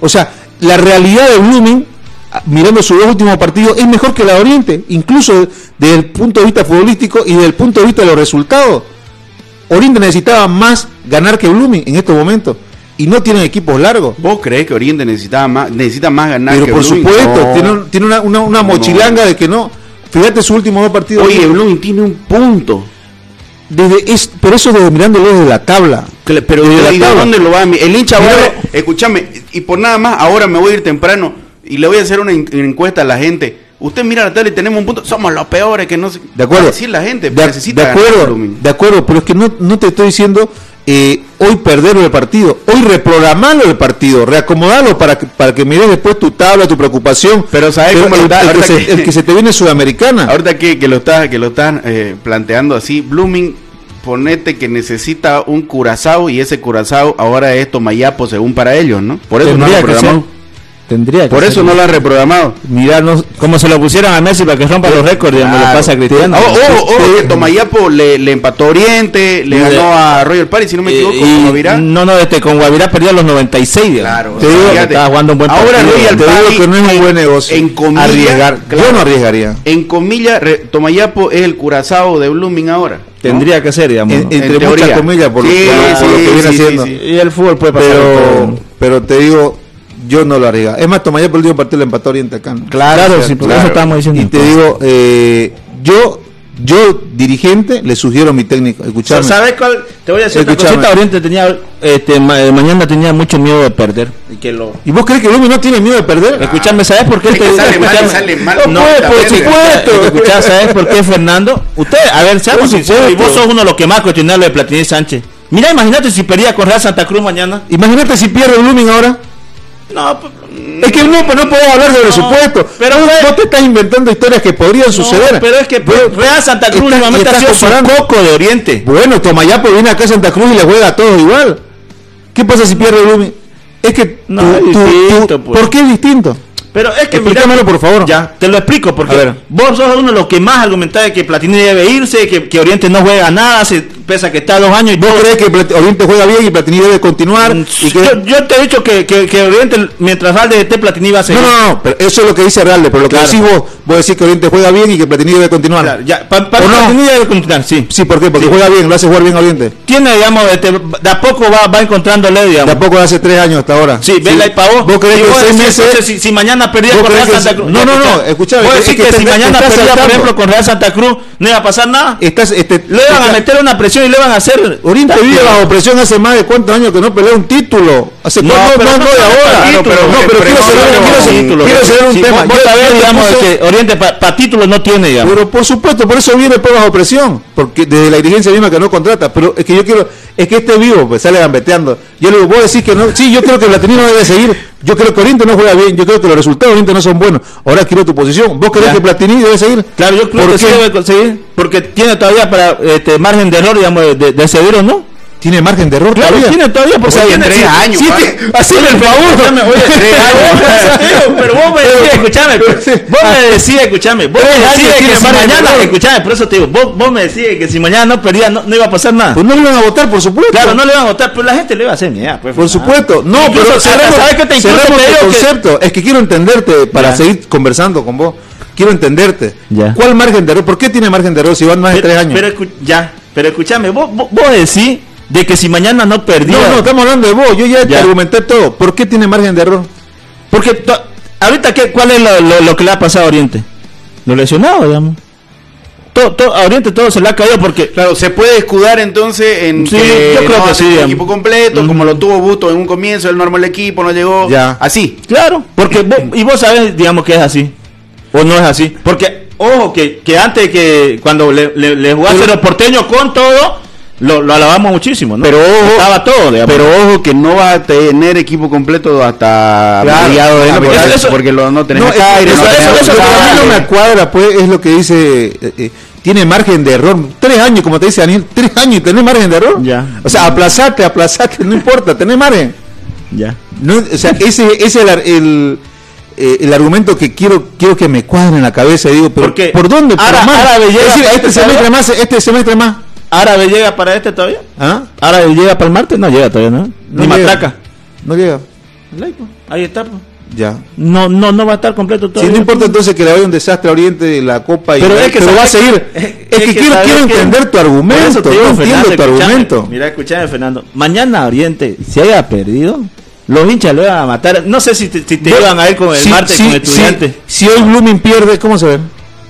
Speaker 3: O sea, la realidad de Blooming, mirando sus dos últimos partidos, es mejor que la de Oriente, incluso desde el punto de vista futbolístico y desde el punto de vista de los resultados. Oriente necesitaba más ganar que Blooming en estos momentos. Y no tienen equipos largos.
Speaker 4: ¿Vos crees que Oriente necesitaba más, necesita más ganar
Speaker 3: Pero
Speaker 4: que
Speaker 3: por
Speaker 4: Blooming?
Speaker 3: supuesto,
Speaker 4: No.
Speaker 3: tiene, un- tiene una, una- una
Speaker 4: No.
Speaker 3: mochilanga de que no. Fíjate sus últimos dos partidos.
Speaker 4: Oye, Blooming tiene un punto.
Speaker 3: desde, es, por eso desde mirándolo desde la tabla.
Speaker 4: Pero
Speaker 3: Desde la
Speaker 4: ¿y de
Speaker 3: tabla.
Speaker 4: dónde lo va El hincha escúchame, y por nada más, ahora me voy a ir temprano y le voy a hacer una en- encuesta a la gente. Usted mira la tabla y tenemos un punto, somos los peores que no sé.
Speaker 3: De acuerdo.
Speaker 4: Decir la gente,
Speaker 3: de,
Speaker 4: necesita
Speaker 3: de acuerdo, de acuerdo, pero es que no, no te estoy diciendo eh, hoy perderlo el partido, hoy reprogramarlo el partido, reacomodarlo para que, para que mires después tu tabla, tu preocupación.
Speaker 4: Pero ¿sabes cómo lo
Speaker 3: el,
Speaker 4: está?
Speaker 3: el que se,
Speaker 4: que-
Speaker 3: el que se te viene sudamericana.
Speaker 4: Ahorita que, que lo está, que lo están eh, planteando así, Blooming, ponete que necesita un curazao y ese curazao ahora es Tomayapo según para ellos, ¿no? Por eso no lo
Speaker 2: Tendría Tendría que
Speaker 4: Por eso no lo han reprogramado.
Speaker 3: Mirá, no-
Speaker 2: Como se lo pusieron a Messi para que rompa los récords, digamos,
Speaker 4: Claro.
Speaker 2: le pasa a Cristiano.
Speaker 4: Oh, oh, oh,
Speaker 3: Sí.
Speaker 4: que Tomayapo le, le empató a Oriente, le
Speaker 2: Y
Speaker 4: ganó a Royal Party, si no me
Speaker 2: Eh,
Speaker 4: equivoco,
Speaker 2: y-
Speaker 4: con Guavirá.
Speaker 2: No, no, este, con Guavirá perdió a los 96, digamos.
Speaker 4: Claro,
Speaker 3: Te digo
Speaker 2: estaba jugando un buen
Speaker 4: Ahora
Speaker 2: partido.
Speaker 4: Royal
Speaker 3: te digo que no es un
Speaker 4: en-
Speaker 3: buen negocio.
Speaker 4: En comillas,
Speaker 3: arriesgar.
Speaker 4: claro,
Speaker 3: Yo no arriesgaría.
Speaker 4: En comillas, Tomayapo es el curazao de Blooming ahora. ¿no?
Speaker 2: Tendría que ser, digamos.
Speaker 3: Entre muchas comillas, por, lo-
Speaker 4: Sí,
Speaker 3: por lo- por lo
Speaker 4: sí,
Speaker 3: que viene
Speaker 4: sí,
Speaker 3: haciendo.
Speaker 4: sí, sí.
Speaker 2: Y el fútbol puede pasar.
Speaker 3: Pero, pero te digo, yo no lo arriesgaría. Es más, Tomayapo el último partido le empató a Oriente acá. ¿no?
Speaker 2: Claro, sí, por
Speaker 3: claro.
Speaker 2: eso estábamos diciendo.
Speaker 3: Y te digo, eh, yo, yo dirigente, le sugiero a mi técnico, escuchame.
Speaker 2: ¿Sabes cuál? Te voy a decir una cosita. Oriente tenía, este, ma- eh, mañana tenía mucho miedo de perder. Y que lo...
Speaker 3: ¿Y vos crees que Lumi no tiene miedo de perder?
Speaker 2: Escuchame, ¿sabes por qué?
Speaker 4: Es que
Speaker 2: te-
Speaker 4: sale mal, sale mal.
Speaker 2: No,
Speaker 4: No,
Speaker 2: puede, por supuesto. Escuchá, ¿sabes por qué, Fernando? Usted, a ver, seamos
Speaker 3: Por
Speaker 2: sinceros, y vos sos uno de los que más cuestionaron lo de Platini Sánchez. Mira, imagínate si perdía con Real Santa Cruz mañana.
Speaker 3: Imagínate si pierde Blooming ahora.
Speaker 2: No, pues,
Speaker 3: Es que no, pues no podemos hablar de
Speaker 2: No,
Speaker 3: presupuesto.
Speaker 2: pero
Speaker 3: Pero
Speaker 2: ve-
Speaker 3: vos te estás inventando historias que podrían suceder.
Speaker 2: pero es que
Speaker 3: Vos-
Speaker 2: Real Santa Cruz
Speaker 3: estás-
Speaker 2: últimamente ha sido su
Speaker 3: comparando.
Speaker 2: coco de Oriente.
Speaker 3: Bueno, Tomayapo viene acá a Santa Cruz y le juega a todos igual. ¿Qué pasa si pierde Blooming? Es que
Speaker 2: No,
Speaker 3: tú-
Speaker 2: es distinto,
Speaker 3: tú-
Speaker 2: pues.
Speaker 3: ¿Por qué es distinto?
Speaker 2: Pero es que
Speaker 3: Explícamelo, por favor.
Speaker 2: Ya, te lo explico, porque
Speaker 3: A ver.
Speaker 2: vos sos uno de los que más argumentaba que Platini debe irse, que, que Oriente no juega nada, se, pese a que está dos años y
Speaker 3: ¿Vos
Speaker 2: todo.
Speaker 3: crees que Oriente juega bien y Platini debe continuar?
Speaker 2: Mm,
Speaker 3: Y que-
Speaker 2: yo, yo te he dicho que, que, que Oriente, mientras Valde esté, Platini va a seguir.
Speaker 3: No, no, no, pero eso es lo que dice Realde, pero lo que
Speaker 2: Claro.
Speaker 3: decís vos, vos decís que Oriente juega bien y que Platini debe continuar.
Speaker 2: Claro, ya, pa- para
Speaker 3: ¿O no?
Speaker 2: Platini debe continuar, sí.
Speaker 3: Sí, ¿por qué? Porque
Speaker 2: Sí.
Speaker 3: juega bien, lo hace jugar bien Oriente.
Speaker 2: Tiene, digamos, este, de a poco va, va encontrándole,
Speaker 3: De
Speaker 2: digamos.
Speaker 3: a poco hace tres años hasta ahora.
Speaker 2: Sí, vela y para vos.
Speaker 3: ¿Vos crees que
Speaker 2: vos
Speaker 3: seis meses-
Speaker 2: entonces, si, si mañana perdía
Speaker 3: ¿Vos
Speaker 2: con Real Santa Cruz.
Speaker 3: no, no, no,
Speaker 2: escuchá. Vos decís
Speaker 3: que
Speaker 2: si mañana perdía, por ejemplo, con Real Santa Cruz, no iba a pasar nada.
Speaker 3: Estás, este,
Speaker 2: Le iban a meter una presión y le iban a hacer.
Speaker 3: Oriente vive bajo presión hace más de cuántos años que no pelea un título. Hace
Speaker 2: No,
Speaker 3: no, de ahora.
Speaker 2: título,
Speaker 3: no, pero, no, pero quiero
Speaker 2: título.
Speaker 3: saber un tema.
Speaker 2: Digamos, que Oriente para títulos no tiene, digamos.
Speaker 3: Pero por supuesto, por eso viene pues bajo presión, porque desde la dirigencia misma que no contrata, pero es que yo quiero, es que este vivo pues sale gambeteando. Yo le digo, vos decís que no, sí, yo creo que Platini no debe seguir, yo creo que Oriente no juega bien, yo creo que los resultados de Oriente no son buenos. Ahora quiero tu posición, vos crees
Speaker 2: Ya.
Speaker 3: que Platini debe seguir.
Speaker 2: Claro, yo creo
Speaker 3: ¿Por
Speaker 2: que sí debe conseguir, porque tiene todavía para este margen de error, digamos, de, de, de seguir o no.
Speaker 3: Tiene margen de error
Speaker 2: Claro,
Speaker 3: todavía.
Speaker 2: tiene todavía, porque
Speaker 3: O sea,
Speaker 2: tiene
Speaker 3: en tres años,
Speaker 2: Haceme el favor.
Speaker 3: Escúchame, oye, tres años.
Speaker 2: Pero vos me decís, escúchame, vos me decís, escúchame, vos me
Speaker 3: tiene
Speaker 2: que si mañana,
Speaker 3: error.
Speaker 2: escúchame, por eso te digo, vos, vos me decís que si mañana no perdía, no, no iba a pasar nada.
Speaker 3: Pues no le van a votar, por supuesto.
Speaker 2: Claro, no le van a votar, pero la gente le va a hacer mierda. Pues,
Speaker 3: Por supuesto, no,
Speaker 2: Incluso,
Speaker 3: pero cerramos,
Speaker 2: ¿sabes qué te incluso
Speaker 3: cerramos
Speaker 2: te
Speaker 3: el
Speaker 2: que-
Speaker 3: concepto. Es que quiero entenderte para
Speaker 2: Ya.
Speaker 3: seguir conversando con vos. Quiero entenderte.
Speaker 2: Ya.
Speaker 3: ¿Cuál margen de error? ¿Por qué tiene margen de error si van más de tres años?
Speaker 2: pero ya, pero escúchame, vos, vos, vos decís de que si mañana no perdía.
Speaker 3: no, no, estamos hablando de vos. Yo ya, te argumenté todo. ¿Por qué tiene margen de error?
Speaker 2: Porque ahorita, ¿qué, ¿cuál es lo, lo- lo que le ha pasado a Oriente? Lo lesionado, digamos. Todo, todo- a Oriente todo se le ha caído porque.
Speaker 4: Claro, se puede escudar entonces en
Speaker 2: Sí,
Speaker 4: que
Speaker 2: yo creo
Speaker 4: no
Speaker 2: que sí, digamos.
Speaker 4: equipo completo,
Speaker 2: Ujú.
Speaker 4: como lo tuvo Busto en un comienzo, él no armó el equipo, no llegó.
Speaker 3: Ya.
Speaker 4: Así.
Speaker 2: Claro, porque vos, y vos sabés, digamos, que es así. O no es así. Porque, ojo, que, que antes que cuando le, le, le jugase
Speaker 3: Pero-
Speaker 2: los porteños con todo, lo, lo alabamos muchísimo, ¿no?
Speaker 4: Pero ojo,
Speaker 2: Estaba todo, digamos.
Speaker 4: Pero ojo que no va a tener equipo completo hasta
Speaker 3: Claro.
Speaker 4: mediados de
Speaker 3: pero
Speaker 4: porque,
Speaker 2: eso-
Speaker 4: porque lo, no tenés
Speaker 3: No,
Speaker 4: a
Speaker 3: es que
Speaker 4: Caire,
Speaker 3: eso,
Speaker 4: no
Speaker 3: eso-
Speaker 4: tenés
Speaker 3: eso
Speaker 4: a
Speaker 3: que a mí no
Speaker 4: González.
Speaker 3: me cuadra, pues, es lo que dice. eh, eh, tiene margen de error. Tres años, como te dice Daniel. Tres años y tenés margen de error.
Speaker 2: Ya.
Speaker 3: O sea, aplazate, aplazate, no importa, tenés margen.
Speaker 2: ya.
Speaker 3: No, o sea, ese, ese es el, el, eh, el argumento que quiero quiero que me cuadre en la cabeza. Y digo, pero ¿por dónde? Por
Speaker 2: Ara-
Speaker 3: más.
Speaker 2: Árabe llega
Speaker 3: es decir, este semestre más, este semestre más.
Speaker 2: ¿Árabe llega para este todavía?
Speaker 3: ¿Ah?
Speaker 2: ¿Árabe llega para el martes? No llega todavía, ¿no?
Speaker 3: No
Speaker 2: Ni
Speaker 3: llega.
Speaker 2: matraca.
Speaker 3: No llega.
Speaker 2: Ahí está, pues.
Speaker 3: Ya.
Speaker 2: No, no, no va a estar completo
Speaker 3: Si
Speaker 2: todavía.
Speaker 3: no importa entonces que le vaya un desastre a Oriente la Copa y
Speaker 2: Pero es que
Speaker 3: va a seguir. es,
Speaker 2: es
Speaker 3: que,
Speaker 2: que
Speaker 3: quiero, quiero
Speaker 2: que-
Speaker 3: entender tu argumento.
Speaker 2: digo,
Speaker 3: no entiendo tu argumento.
Speaker 2: Mira, escúchame, Fernando. Mañana Oriente, si haya perdido, los hinchas le van a matar. No sé si te, si te iban a ir con el
Speaker 3: si-
Speaker 2: martes
Speaker 3: si-
Speaker 2: con estudiante.
Speaker 3: Si, si hoy Blooming pierde, ¿cómo se ve?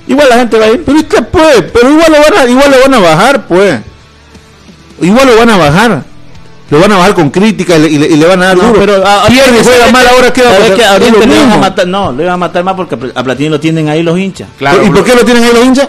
Speaker 2: Igual la gente va a ir.
Speaker 3: Pero está pues, pero igual lo van a, igual lo van a bajar, pues. Igual lo van a bajar. Lo van a bajar con crítica y le, y le- y le van a dar
Speaker 2: No,
Speaker 3: duro.
Speaker 2: pero a- a-
Speaker 3: pierde y
Speaker 2: ¿sabes
Speaker 3: juega
Speaker 2: qué?
Speaker 3: mal ahora queda
Speaker 2: ¿Sabes que a Oriente le van a matar? No, le van a matar más porque a Platini lo tienen ahí los hinchas.
Speaker 4: Claro,
Speaker 3: ¿Y por qué lo tienen ahí los hinchas?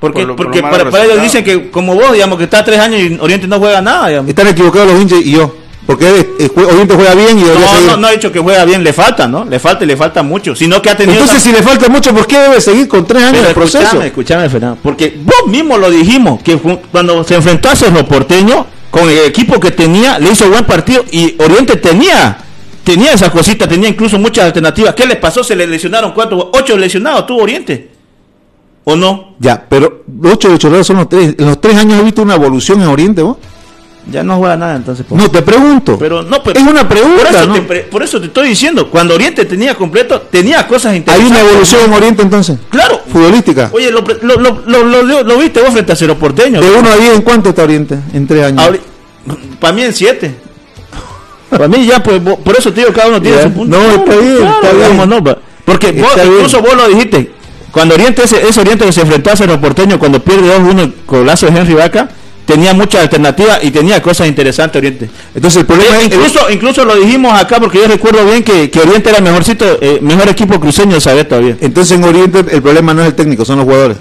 Speaker 2: Porque,
Speaker 4: Por lo- por
Speaker 2: porque para, ellos dicen que como vos, digamos, que está tres años y Oriente no juega nada, digamos.
Speaker 3: Están equivocados los hinchas y yo. Porque eh, Oriente juega bien y debería
Speaker 2: No,
Speaker 3: seguir.
Speaker 2: no, no ha dicho que juega bien, le falta, ¿no? Le falta y le falta mucho. Sino que ha tenido.
Speaker 3: Entonces, si le falta mucho, ¿por qué debe seguir con tres años
Speaker 2: Pero
Speaker 3: de proceso?
Speaker 2: escúchame, escúchame, Fernando. Porque vos mismo lo dijimos, que cuando se enfrentó a Cerro Porteño, con el equipo que tenía, le hizo buen partido y Oriente tenía, tenía esas cositas, tenía incluso muchas alternativas. ¿Qué les pasó? Se le lesionaron cuatro, ocho lesionados tuvo Oriente. ¿O no?
Speaker 3: Ya, pero los ocho de Chorrera son los tres. En los tres años has visto una evolución en Oriente, vos.
Speaker 2: Ya no juega nada entonces. po.
Speaker 3: No, te pregunto.
Speaker 2: pero no, pero-
Speaker 3: es una pregunta,
Speaker 2: por eso,
Speaker 3: ¿no?
Speaker 2: te, pre- por eso te estoy diciendo, cuando Oriente tenía completo, tenía cosas
Speaker 3: Hay
Speaker 2: interesantes.
Speaker 3: una evolución en Oriente entonces.
Speaker 2: Claro.
Speaker 3: Futbolística.
Speaker 2: Oye, lo, lo, lo, lo, viste vos frente a Cerro Porteño.
Speaker 3: De 1 a 10, ¿en cuánto está Oriente? En tres años.
Speaker 2: Para mí en 7. Para mí ya, pues, por eso te digo, cada uno tiene su punto.
Speaker 3: No, está bien, está bien.
Speaker 2: digamos, no, pa- porque vos,
Speaker 3: Está bien.
Speaker 2: incluso vos lo dijiste, cuando Oriente, ese, ese Oriente que se enfrentó a Cerro Porteño, cuando pierde 2-1 con lazo de Henry Vaca, tenía muchas alternativas y tenía cosas interesantes Oriente.
Speaker 3: Entonces el problema
Speaker 2: Eh,
Speaker 3: es...
Speaker 2: incluso, incluso lo dijimos acá porque yo recuerdo bien que, que Oriente era el mejorcito, eh, mejor equipo cruceño, sabes todavía.
Speaker 3: Entonces en Oriente el problema no es el técnico, son los jugadores.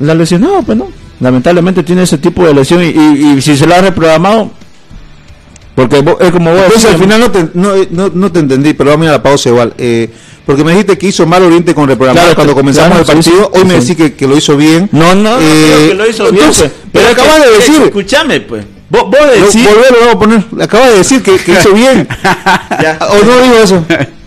Speaker 2: La lesionado, pues no. Lamentablemente tiene ese tipo de lesión y, y- y si se lo ha reprogramado, porque es como vos
Speaker 3: Entonces al final no te, no, no, no te entendí, pero vamos a ir a la pausa igual. Eh, porque me dijiste que hizo mal Oriente con reprogramar
Speaker 2: Claro,
Speaker 3: cuando comenzamos
Speaker 2: claro,
Speaker 3: el partido.
Speaker 2: sí,
Speaker 3: Hoy me decís que, que lo hizo bien.
Speaker 2: No, no, no,
Speaker 3: Eh,
Speaker 2: creo que lo hizo bien,
Speaker 3: entonces,
Speaker 2: pues.
Speaker 3: pero
Speaker 2: es
Speaker 3: acabas de decir.
Speaker 2: Escúchame, pues. Vos, vos decís.
Speaker 3: volvé, lo vamos a poner. Acabas de decir que, que hizo bien. ¿O no digo eso?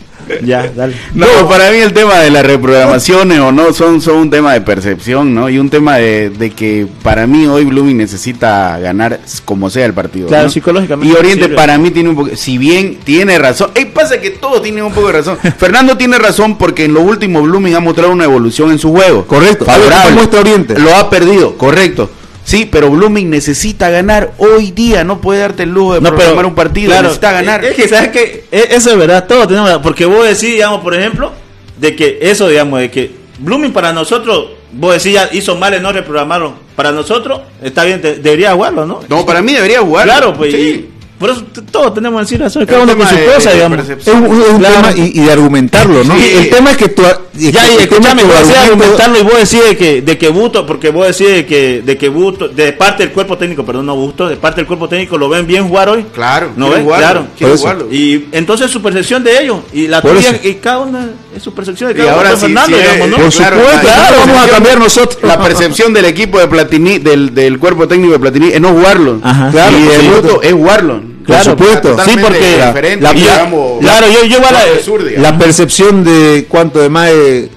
Speaker 2: ya, dale.
Speaker 4: No, para mí el tema de las reprogramaciones o no son, son un tema de percepción, ¿no? Y un tema de, de que para mí hoy Blooming necesita ganar como sea el partido.
Speaker 2: Claro,
Speaker 4: ¿no?
Speaker 2: psicológicamente
Speaker 4: Y Oriente para mí tiene un poco, si bien tiene razón, eh, pasa que todos tienen un poco de razón. Fernando tiene razón porque en lo último Blooming ha mostrado una evolución en su juego.
Speaker 3: Correcto.
Speaker 4: Favorable.
Speaker 3: ¿cómo muestra Oriente?
Speaker 4: Lo ha perdido, correcto. Sí, pero Blooming necesita ganar hoy día, no puede darte el lujo de programar un partido,
Speaker 2: claro,
Speaker 4: necesita ganar.
Speaker 2: Es, que, ¿sabes qué? E- Eso es verdad, todos tenemos. Porque vos decís, digamos, por ejemplo, de que eso, digamos, de que Blooming para nosotros, vos decís, ya hizo mal en no reprogramaron. Para nosotros, está bien, de- debería jugarlo, ¿no?
Speaker 4: No, para mí debería jugar.
Speaker 2: Claro, pues.
Speaker 4: Sí.
Speaker 2: y por eso todos tenemos que decir eso,
Speaker 4: Es
Speaker 2: cada
Speaker 4: un
Speaker 2: uno con su
Speaker 4: de-
Speaker 2: cosa,
Speaker 4: de
Speaker 2: digamos.
Speaker 3: Es un, es un
Speaker 2: Claro.
Speaker 3: tema y, y de argumentarlo, ¿no?
Speaker 4: Sí.
Speaker 3: El tema es que tú.
Speaker 2: Ya, y
Speaker 3: es
Speaker 2: escúchame,
Speaker 3: que
Speaker 2: decís
Speaker 3: argumentos-
Speaker 2: argumentarlo y vos decís de que, de que Busto, porque vos decís de que, de que Busto, de parte del cuerpo técnico, perdón, no Busto, de parte del cuerpo técnico, ¿lo ven bien jugar hoy?
Speaker 4: Claro,
Speaker 2: ¿No ves?
Speaker 4: jugarlo,
Speaker 2: Claro. Y entonces su percepción de ellos, y la tuya, y cada una es su percepción de
Speaker 4: Y
Speaker 2: cada uno
Speaker 4: ahora
Speaker 2: de
Speaker 4: sí,
Speaker 2: Fernando,
Speaker 4: sí,
Speaker 2: digamos, ¿no?
Speaker 4: eh,
Speaker 3: Por
Speaker 4: claro,
Speaker 3: supuesto, vamos a cambiar nosotros.
Speaker 4: La percepción del equipo de Platini, del, del cuerpo técnico de Platini, es no jugarlo.
Speaker 2: Ajá.
Speaker 3: Claro,
Speaker 4: y
Speaker 3: supuesto.
Speaker 4: voto es jugarlo.
Speaker 3: Claro, por supuesto.
Speaker 2: Sí, porque
Speaker 4: diferente,
Speaker 3: la-
Speaker 4: digamos,
Speaker 2: Claro, yo, yo igual,
Speaker 4: norte
Speaker 2: eh,
Speaker 4: sur.
Speaker 3: La percepción de cuánto de más de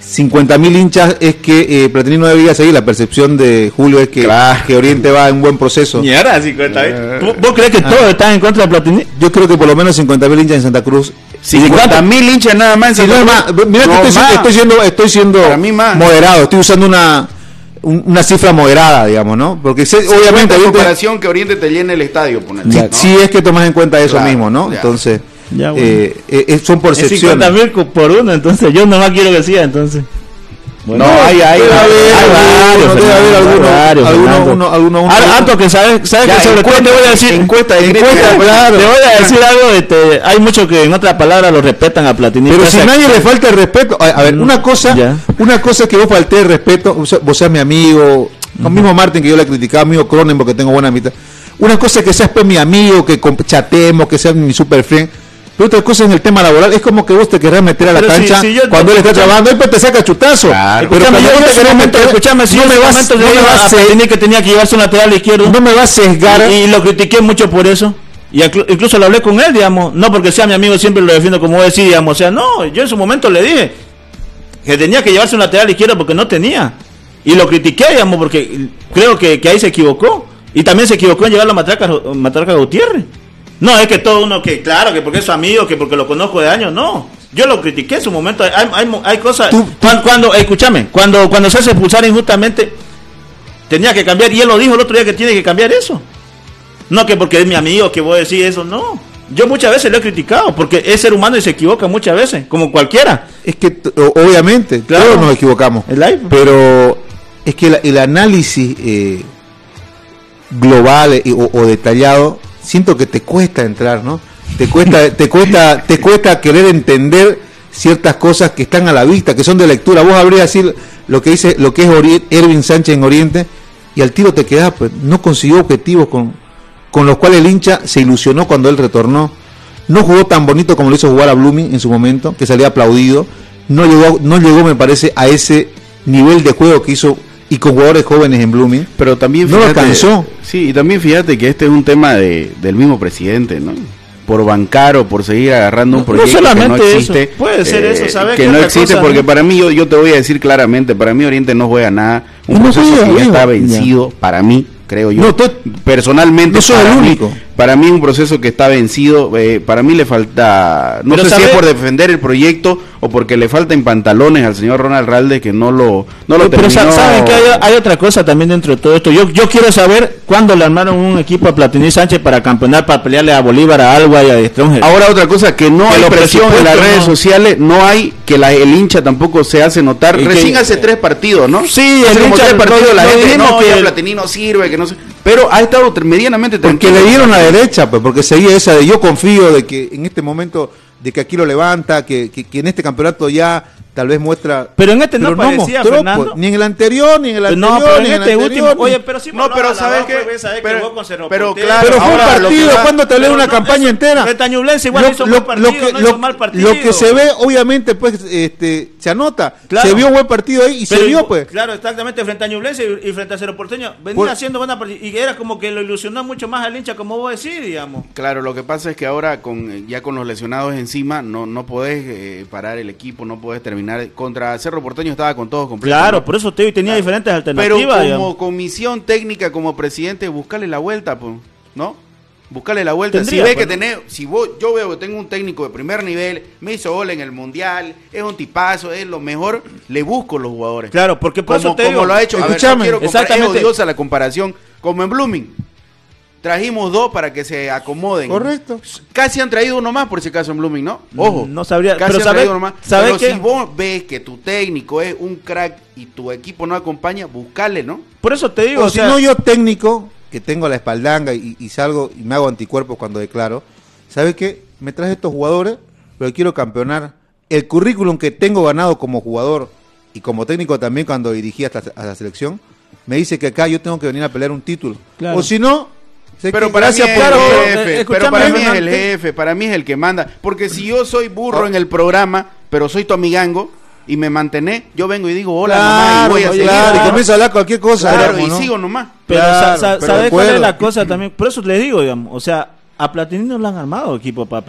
Speaker 3: 50 mil hinchas es que eh, Platini no debía seguir. La percepción de Julio es que,
Speaker 4: Claro.
Speaker 3: que Oriente va en buen proceso.
Speaker 2: Ni ahora 50 ¿eh? ¿Vos- ¿Vos crees que
Speaker 3: Ah.
Speaker 2: todos están en contra de Platini?
Speaker 3: Yo creo que por lo menos 50 mil hinchas en Santa Cruz.
Speaker 4: 50 mil hinchas nada más en Santa Cruz.
Speaker 3: más, mira que
Speaker 4: No,
Speaker 3: estoy, estoy siendo, estoy siendo
Speaker 4: Para mí más.
Speaker 3: moderado, estoy usando una, un- una cifra moderada, digamos, ¿no? Porque sé- obviamente
Speaker 4: Obviamente, en
Speaker 3: Oriente-
Speaker 4: comparación que Oriente te llene el estadio, ponele,
Speaker 3: si,
Speaker 4: ¿no?
Speaker 3: si es que tomas en cuenta eso
Speaker 4: Claro,
Speaker 3: mismo, ¿no?
Speaker 4: ya.
Speaker 3: Entonces,
Speaker 2: Ya, bueno.
Speaker 3: eh, eh, son
Speaker 2: Es
Speaker 3: percepciones.
Speaker 2: 50 mil por uno, entonces yo nomás quiero que siga, entonces.
Speaker 4: No, hay, hay,
Speaker 3: Debe haber,
Speaker 2: hay varios,
Speaker 3: debe haber
Speaker 2: Fernando,
Speaker 3: alguno,
Speaker 2: varios,
Speaker 3: alguno,
Speaker 2: Fernando.
Speaker 3: uno, alguno, uno-
Speaker 2: Ahora, Anto, que sabes, sabes
Speaker 4: Ya,
Speaker 2: que sobre todo
Speaker 4: encuesta,
Speaker 2: te voy a decir
Speaker 4: encuesta
Speaker 2: encuesta, claro. te voy a decir algo este, hay muchos que en otra palabra lo respetan a Platini
Speaker 3: Pero si nadie le falta el respeto, a, a ver,
Speaker 2: Mm,
Speaker 3: una cosa,
Speaker 2: ya.
Speaker 3: una cosa es que vos falté el respeto, vos seas mi amigo, lo mismo Martín que yo le criticaba, amigo Cronen porque tengo buena amistad. Una cosa es que seas pues mi amigo, que chatemos, que seas mi super friend. Pero otra cosa en el tema laboral, es como que vos te querrás meter a la
Speaker 2: Pero
Speaker 3: cancha
Speaker 2: si yo-
Speaker 3: cuando él está trabajando, él pues te saca chutazo.
Speaker 4: Claro.
Speaker 3: Pero cuando
Speaker 2: yo
Speaker 3: te
Speaker 2: ese
Speaker 3: querés
Speaker 2: momento,
Speaker 3: meter,
Speaker 2: escúchame, si
Speaker 3: no me vas, no me vas
Speaker 2: a Platini que tenía que llevarse un lateral izquierdo
Speaker 3: no me vas a sesgar.
Speaker 2: y, y lo critiqué mucho por eso. Y inclu- incluso lo hablé con él, digamos, no porque sea mi amigo, siempre lo defiendo como vos decís, digamos, o sea, no, yo en su momento le dije que tenía que llevarse un lateral izquierdo porque no tenía. Y lo critiqué, digamos, porque creo que, que ahí se equivocó. Y también se equivocó en llevarlo a Matraca, Matraca Gutiérrez. No, es que todo uno que, claro, que porque es su amigo, que porque lo conozco de años, no. Yo lo critiqué en su momento. Hay, hay, cosas.
Speaker 3: Tú-
Speaker 2: cuando, cuando- escúchame, cuando, cuando se hace expulsar injustamente, tenía que cambiar. Y él lo dijo el otro día que tiene que cambiar eso. No que porque es mi amigo que voy a decir eso, no. Yo muchas veces lo he criticado porque es ser humano y se equivoca muchas veces, como cualquiera.
Speaker 3: Es que obviamente,
Speaker 2: Claro.
Speaker 3: todos nos equivocamos.
Speaker 2: El.
Speaker 3: Pero es que la- el análisis eh, global eh, o, o detallado, siento que te cuesta entrar, ¿no? Te cuesta, te cuesta, te cuesta querer entender ciertas cosas que están a la vista, que son de lectura. Vos habrías decir lo que dice, lo que es Ervin Sánchez en Oriente, y al tiro te quedás, pues no consiguió objetivos con, con los cuales el hincha se ilusionó cuando él retornó. No jugó tan bonito como lo hizo jugar a Blooming en su momento, que salía aplaudido. No llegó, no llegó, me parece, a ese nivel de juego que hizo y con jugadores jóvenes en Blooming.
Speaker 4: Pero también
Speaker 3: No lo
Speaker 4: fíjate-
Speaker 3: alcanzó.
Speaker 4: Sí, y también fíjate que este es un tema de, del mismo presidente, ¿no? Por bancar o por seguir agarrando un
Speaker 2: No
Speaker 4: proyecto que no
Speaker 2: solamente eso,
Speaker 4: existe. eh,
Speaker 2: puede ser eso, ¿sabes
Speaker 4: Que no existe
Speaker 2: cosa,
Speaker 4: porque
Speaker 2: no?
Speaker 4: para mí, yo, yo te voy a decir claramente, para mí Oriente no juega nada. Un
Speaker 3: No
Speaker 4: proceso
Speaker 3: juega,
Speaker 4: que ya está vencido, para mí, creo yo.
Speaker 3: No,
Speaker 4: Personalmente,
Speaker 3: no
Speaker 4: para
Speaker 3: el
Speaker 4: mí-
Speaker 3: único.
Speaker 4: Para mí un proceso que está vencido, eh, para mí le falta, no
Speaker 2: Pero
Speaker 4: sé si es por defender el proyecto o porque le faltan pantalones al señor Ronald Ralde que no lo, no lo
Speaker 2: Pero
Speaker 4: terminó.
Speaker 2: saben que hay, hay otra cosa también dentro de todo esto. Yo, yo quiero saber cuándo le armaron un equipo a Platini Sánchez para campeonar, para pelearle a Bolívar, a Alba y a Stronger.
Speaker 4: Ahora otra cosa que no
Speaker 2: Que
Speaker 4: hay presión en las redes
Speaker 2: no-
Speaker 4: sociales, no hay que la, el hincha tampoco se hace notar.
Speaker 2: Y que-
Speaker 4: Recién hace tres partidos, ¿no?
Speaker 2: Sí,
Speaker 4: hace
Speaker 2: el
Speaker 4: como
Speaker 2: hincha-
Speaker 4: tres partidos
Speaker 2: lo-
Speaker 4: la gente no,
Speaker 2: que el-
Speaker 4: Platini no sirve, que no sé. Pero ha estado medianamente
Speaker 3: Porque
Speaker 4: tranquilo.
Speaker 3: le dieron la derecha, pues, porque seguía esa de yo confío de que en este momento, de que aquí lo levanta, que, que, que en este campeonato ya tal vez muestra.
Speaker 2: Pero en este no parecía,
Speaker 3: mostró,
Speaker 2: Fernando.
Speaker 3: pues, ni en el anterior, ni en el
Speaker 2: Pero
Speaker 3: anterior,
Speaker 2: no, pero
Speaker 3: ni
Speaker 2: en
Speaker 3: en
Speaker 2: este
Speaker 3: el
Speaker 2: último, oye, pero sí
Speaker 4: No, pero ¿sabes?
Speaker 2: Pero,
Speaker 4: Pero-
Speaker 2: que Cerro
Speaker 4: pero
Speaker 2: Porteño.
Speaker 4: claro,
Speaker 3: Pero fue un partido, ¿cuándo te
Speaker 2: Pero
Speaker 3: una
Speaker 2: no,
Speaker 3: campaña
Speaker 2: eso-
Speaker 3: entera?
Speaker 2: Retañublense igual
Speaker 3: Lo-
Speaker 2: hizo
Speaker 3: lo-
Speaker 2: buen partido,
Speaker 3: lo que,
Speaker 2: no
Speaker 3: lo-
Speaker 2: hizo mal partido.
Speaker 3: lo que se ve, obviamente, pues, este, se anota.
Speaker 2: Claro.
Speaker 3: Se vio buen partido ahí y
Speaker 2: Pero
Speaker 3: se vio, pues.
Speaker 2: Claro, exactamente, frente a Ñublense y, y frente a Cerro Porteño. Venía
Speaker 3: Por-
Speaker 2: haciendo buena partida. Y era como que lo ilusionó mucho más al hincha, como vos decís, digamos.
Speaker 4: Claro, lo que pasa es que ahora con ya con los lesionados encima no no podés eh, parar el equipo, no podés terminar contra Cerro Porteño estaba con todos completos.
Speaker 2: Claro,
Speaker 4: ¿no?
Speaker 2: por eso te digo, y tenía diferentes
Speaker 4: Pero
Speaker 2: alternativas.
Speaker 4: como
Speaker 2: digamos.
Speaker 4: comisión técnica, como presidente, buscarle la vuelta, pues, ¿no? Buscarle la vuelta.
Speaker 2: Tendría,
Speaker 4: si ve
Speaker 2: pues,
Speaker 4: que tenés, si vos, yo veo que tengo un técnico de primer nivel, me hizo gol en el mundial, es un tipazo, es lo mejor, le busco los jugadores.
Speaker 2: Claro, porque por
Speaker 4: como,
Speaker 2: eso te
Speaker 4: como
Speaker 2: digo.
Speaker 4: lo ha hecho. A ver, no
Speaker 3: escúchame,
Speaker 4: quiero comparar, es
Speaker 2: exactamente.
Speaker 4: odiosa la comparación, como en Blooming. Trajimos dos para que se acomoden.
Speaker 3: Correcto.
Speaker 4: Casi han traído uno más por si acaso en Blooming, ¿no? Ojo.
Speaker 2: Mm, no sabría,
Speaker 4: Casi
Speaker 2: pero
Speaker 4: han
Speaker 2: sabe-
Speaker 4: traído uno más.
Speaker 2: sabe
Speaker 4: pero
Speaker 2: qué?
Speaker 4: si vos ves que tu técnico es un crack y tu equipo no acompaña, buscale, ¿no?
Speaker 2: Por eso te digo,
Speaker 3: O
Speaker 2: o
Speaker 3: si
Speaker 2: sea,
Speaker 3: no, yo técnico, que tengo la espaldanga y, y salgo y me hago anticuerpos cuando declaro, ¿sabes qué? Me traje estos jugadores, pero quiero campeonar. El currículum que tengo ganado como jugador y como técnico también cuando dirigí hasta a la selección, me dice que acá yo tengo que venir a pelear un título.
Speaker 2: Claro.
Speaker 3: O si no,
Speaker 4: Pero para mí es
Speaker 2: claro,
Speaker 4: el jefe, pero para mí es el jefe, para mí es el que manda. Porque si yo soy burro en el programa, pero soy tu amigango y me mantenés, yo vengo y digo hola nomás y
Speaker 3: Claro,
Speaker 4: voy a
Speaker 3: oye,
Speaker 4: seguir.
Speaker 3: claro, y
Speaker 4: ¿no?
Speaker 3: comienza a hablar cualquier cosa.
Speaker 4: Claro,
Speaker 3: digamos,
Speaker 4: y
Speaker 3: ¿no?
Speaker 4: sigo nomás.
Speaker 2: pero
Speaker 3: Claro,
Speaker 2: sa- sa-
Speaker 3: pero
Speaker 2: ¿sabes cuál es la cosa también? Por eso le digo, digamos, o sea, a Platini no le han armado equipo para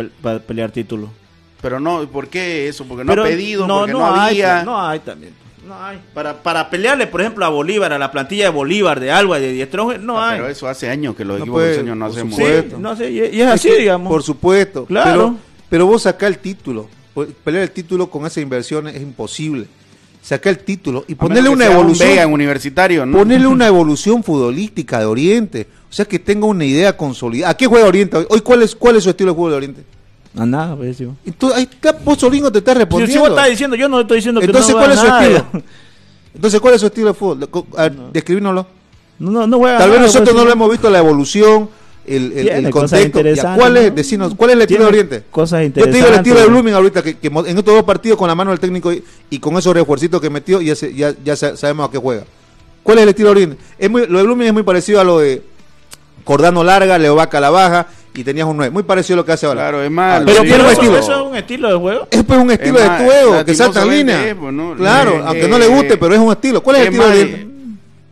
Speaker 2: pelear títulos.
Speaker 4: Pero no, ¿por qué eso? Porque no
Speaker 2: Pero
Speaker 4: ha pedido, porque no,
Speaker 2: hay,
Speaker 4: había.
Speaker 2: no hay también. No hay. Para, para pelearle, por ejemplo, a Bolívar, a la plantilla de Bolívar, de Alba, de Diestrón, no
Speaker 4: Ah,
Speaker 2: hay.
Speaker 4: pero eso hace años que los
Speaker 3: No
Speaker 4: equipos
Speaker 3: puede,
Speaker 4: no
Speaker 3: por
Speaker 4: hacemos.
Speaker 2: Sí, no sé, y, y es así,
Speaker 3: Es que,
Speaker 2: digamos.
Speaker 3: Por supuesto.
Speaker 2: Claro.
Speaker 3: Pero, pero vos sacá el título. Pues, Pelear el título con esa inversión es imposible. Saca el título y ponerle una
Speaker 4: un
Speaker 3: evolución.
Speaker 4: Vega en universitario, ¿no?
Speaker 3: Ponerle una evolución futbolística de Oriente. O sea, que tenga una idea consolidada. ¿A qué juega Oriente hoy? Hoy, ¿cuál es, cuál es su estilo de juego de Oriente?
Speaker 2: A nada, pues, sí.
Speaker 3: Entonces, ahí está, vos Solingo te estás
Speaker 2: Si,
Speaker 3: respondiendo.
Speaker 2: si vos estás diciendo, yo no estoy diciendo que
Speaker 3: Entonces,
Speaker 2: no
Speaker 3: ¿cuál es su estilo? Entonces, ¿cuál es su estilo de fútbol? A ver, Describínoslo.
Speaker 2: No, no, no juega
Speaker 3: Tal vez nosotros no lo hemos visto la evolución, el, el, contexto. Ya,
Speaker 2: interesantes,
Speaker 3: ¿Cuál es?
Speaker 2: ¿no?
Speaker 3: Decinos, ¿cuál es el estilo de Oriente?
Speaker 2: cosas
Speaker 3: Yo te digo el estilo de
Speaker 2: interesantes.
Speaker 3: Blooming ahorita, que, que en estos dos partidos con la mano del técnico y, y con esos refuercitos que metió, ya, se- ya, ya sa- sabemos a qué juega. ¿Cuál es el estilo de Oriente? Es muy, lo de Blooming es muy parecido a lo de Cordano Larga, Leovaca a la baja y tenías un 9. Muy parecido a lo que hace ahora.
Speaker 4: Claro, es más.
Speaker 3: Ah,
Speaker 2: Pero,
Speaker 3: tiene un estilo.
Speaker 2: eso es un estilo de juego.
Speaker 3: Es pues un estilo
Speaker 4: Es
Speaker 3: de juego, que salta línea. Claro,
Speaker 4: Eh,
Speaker 3: aunque no le guste, pero es un estilo. ¿Cuál es el
Speaker 4: es
Speaker 3: estilo de?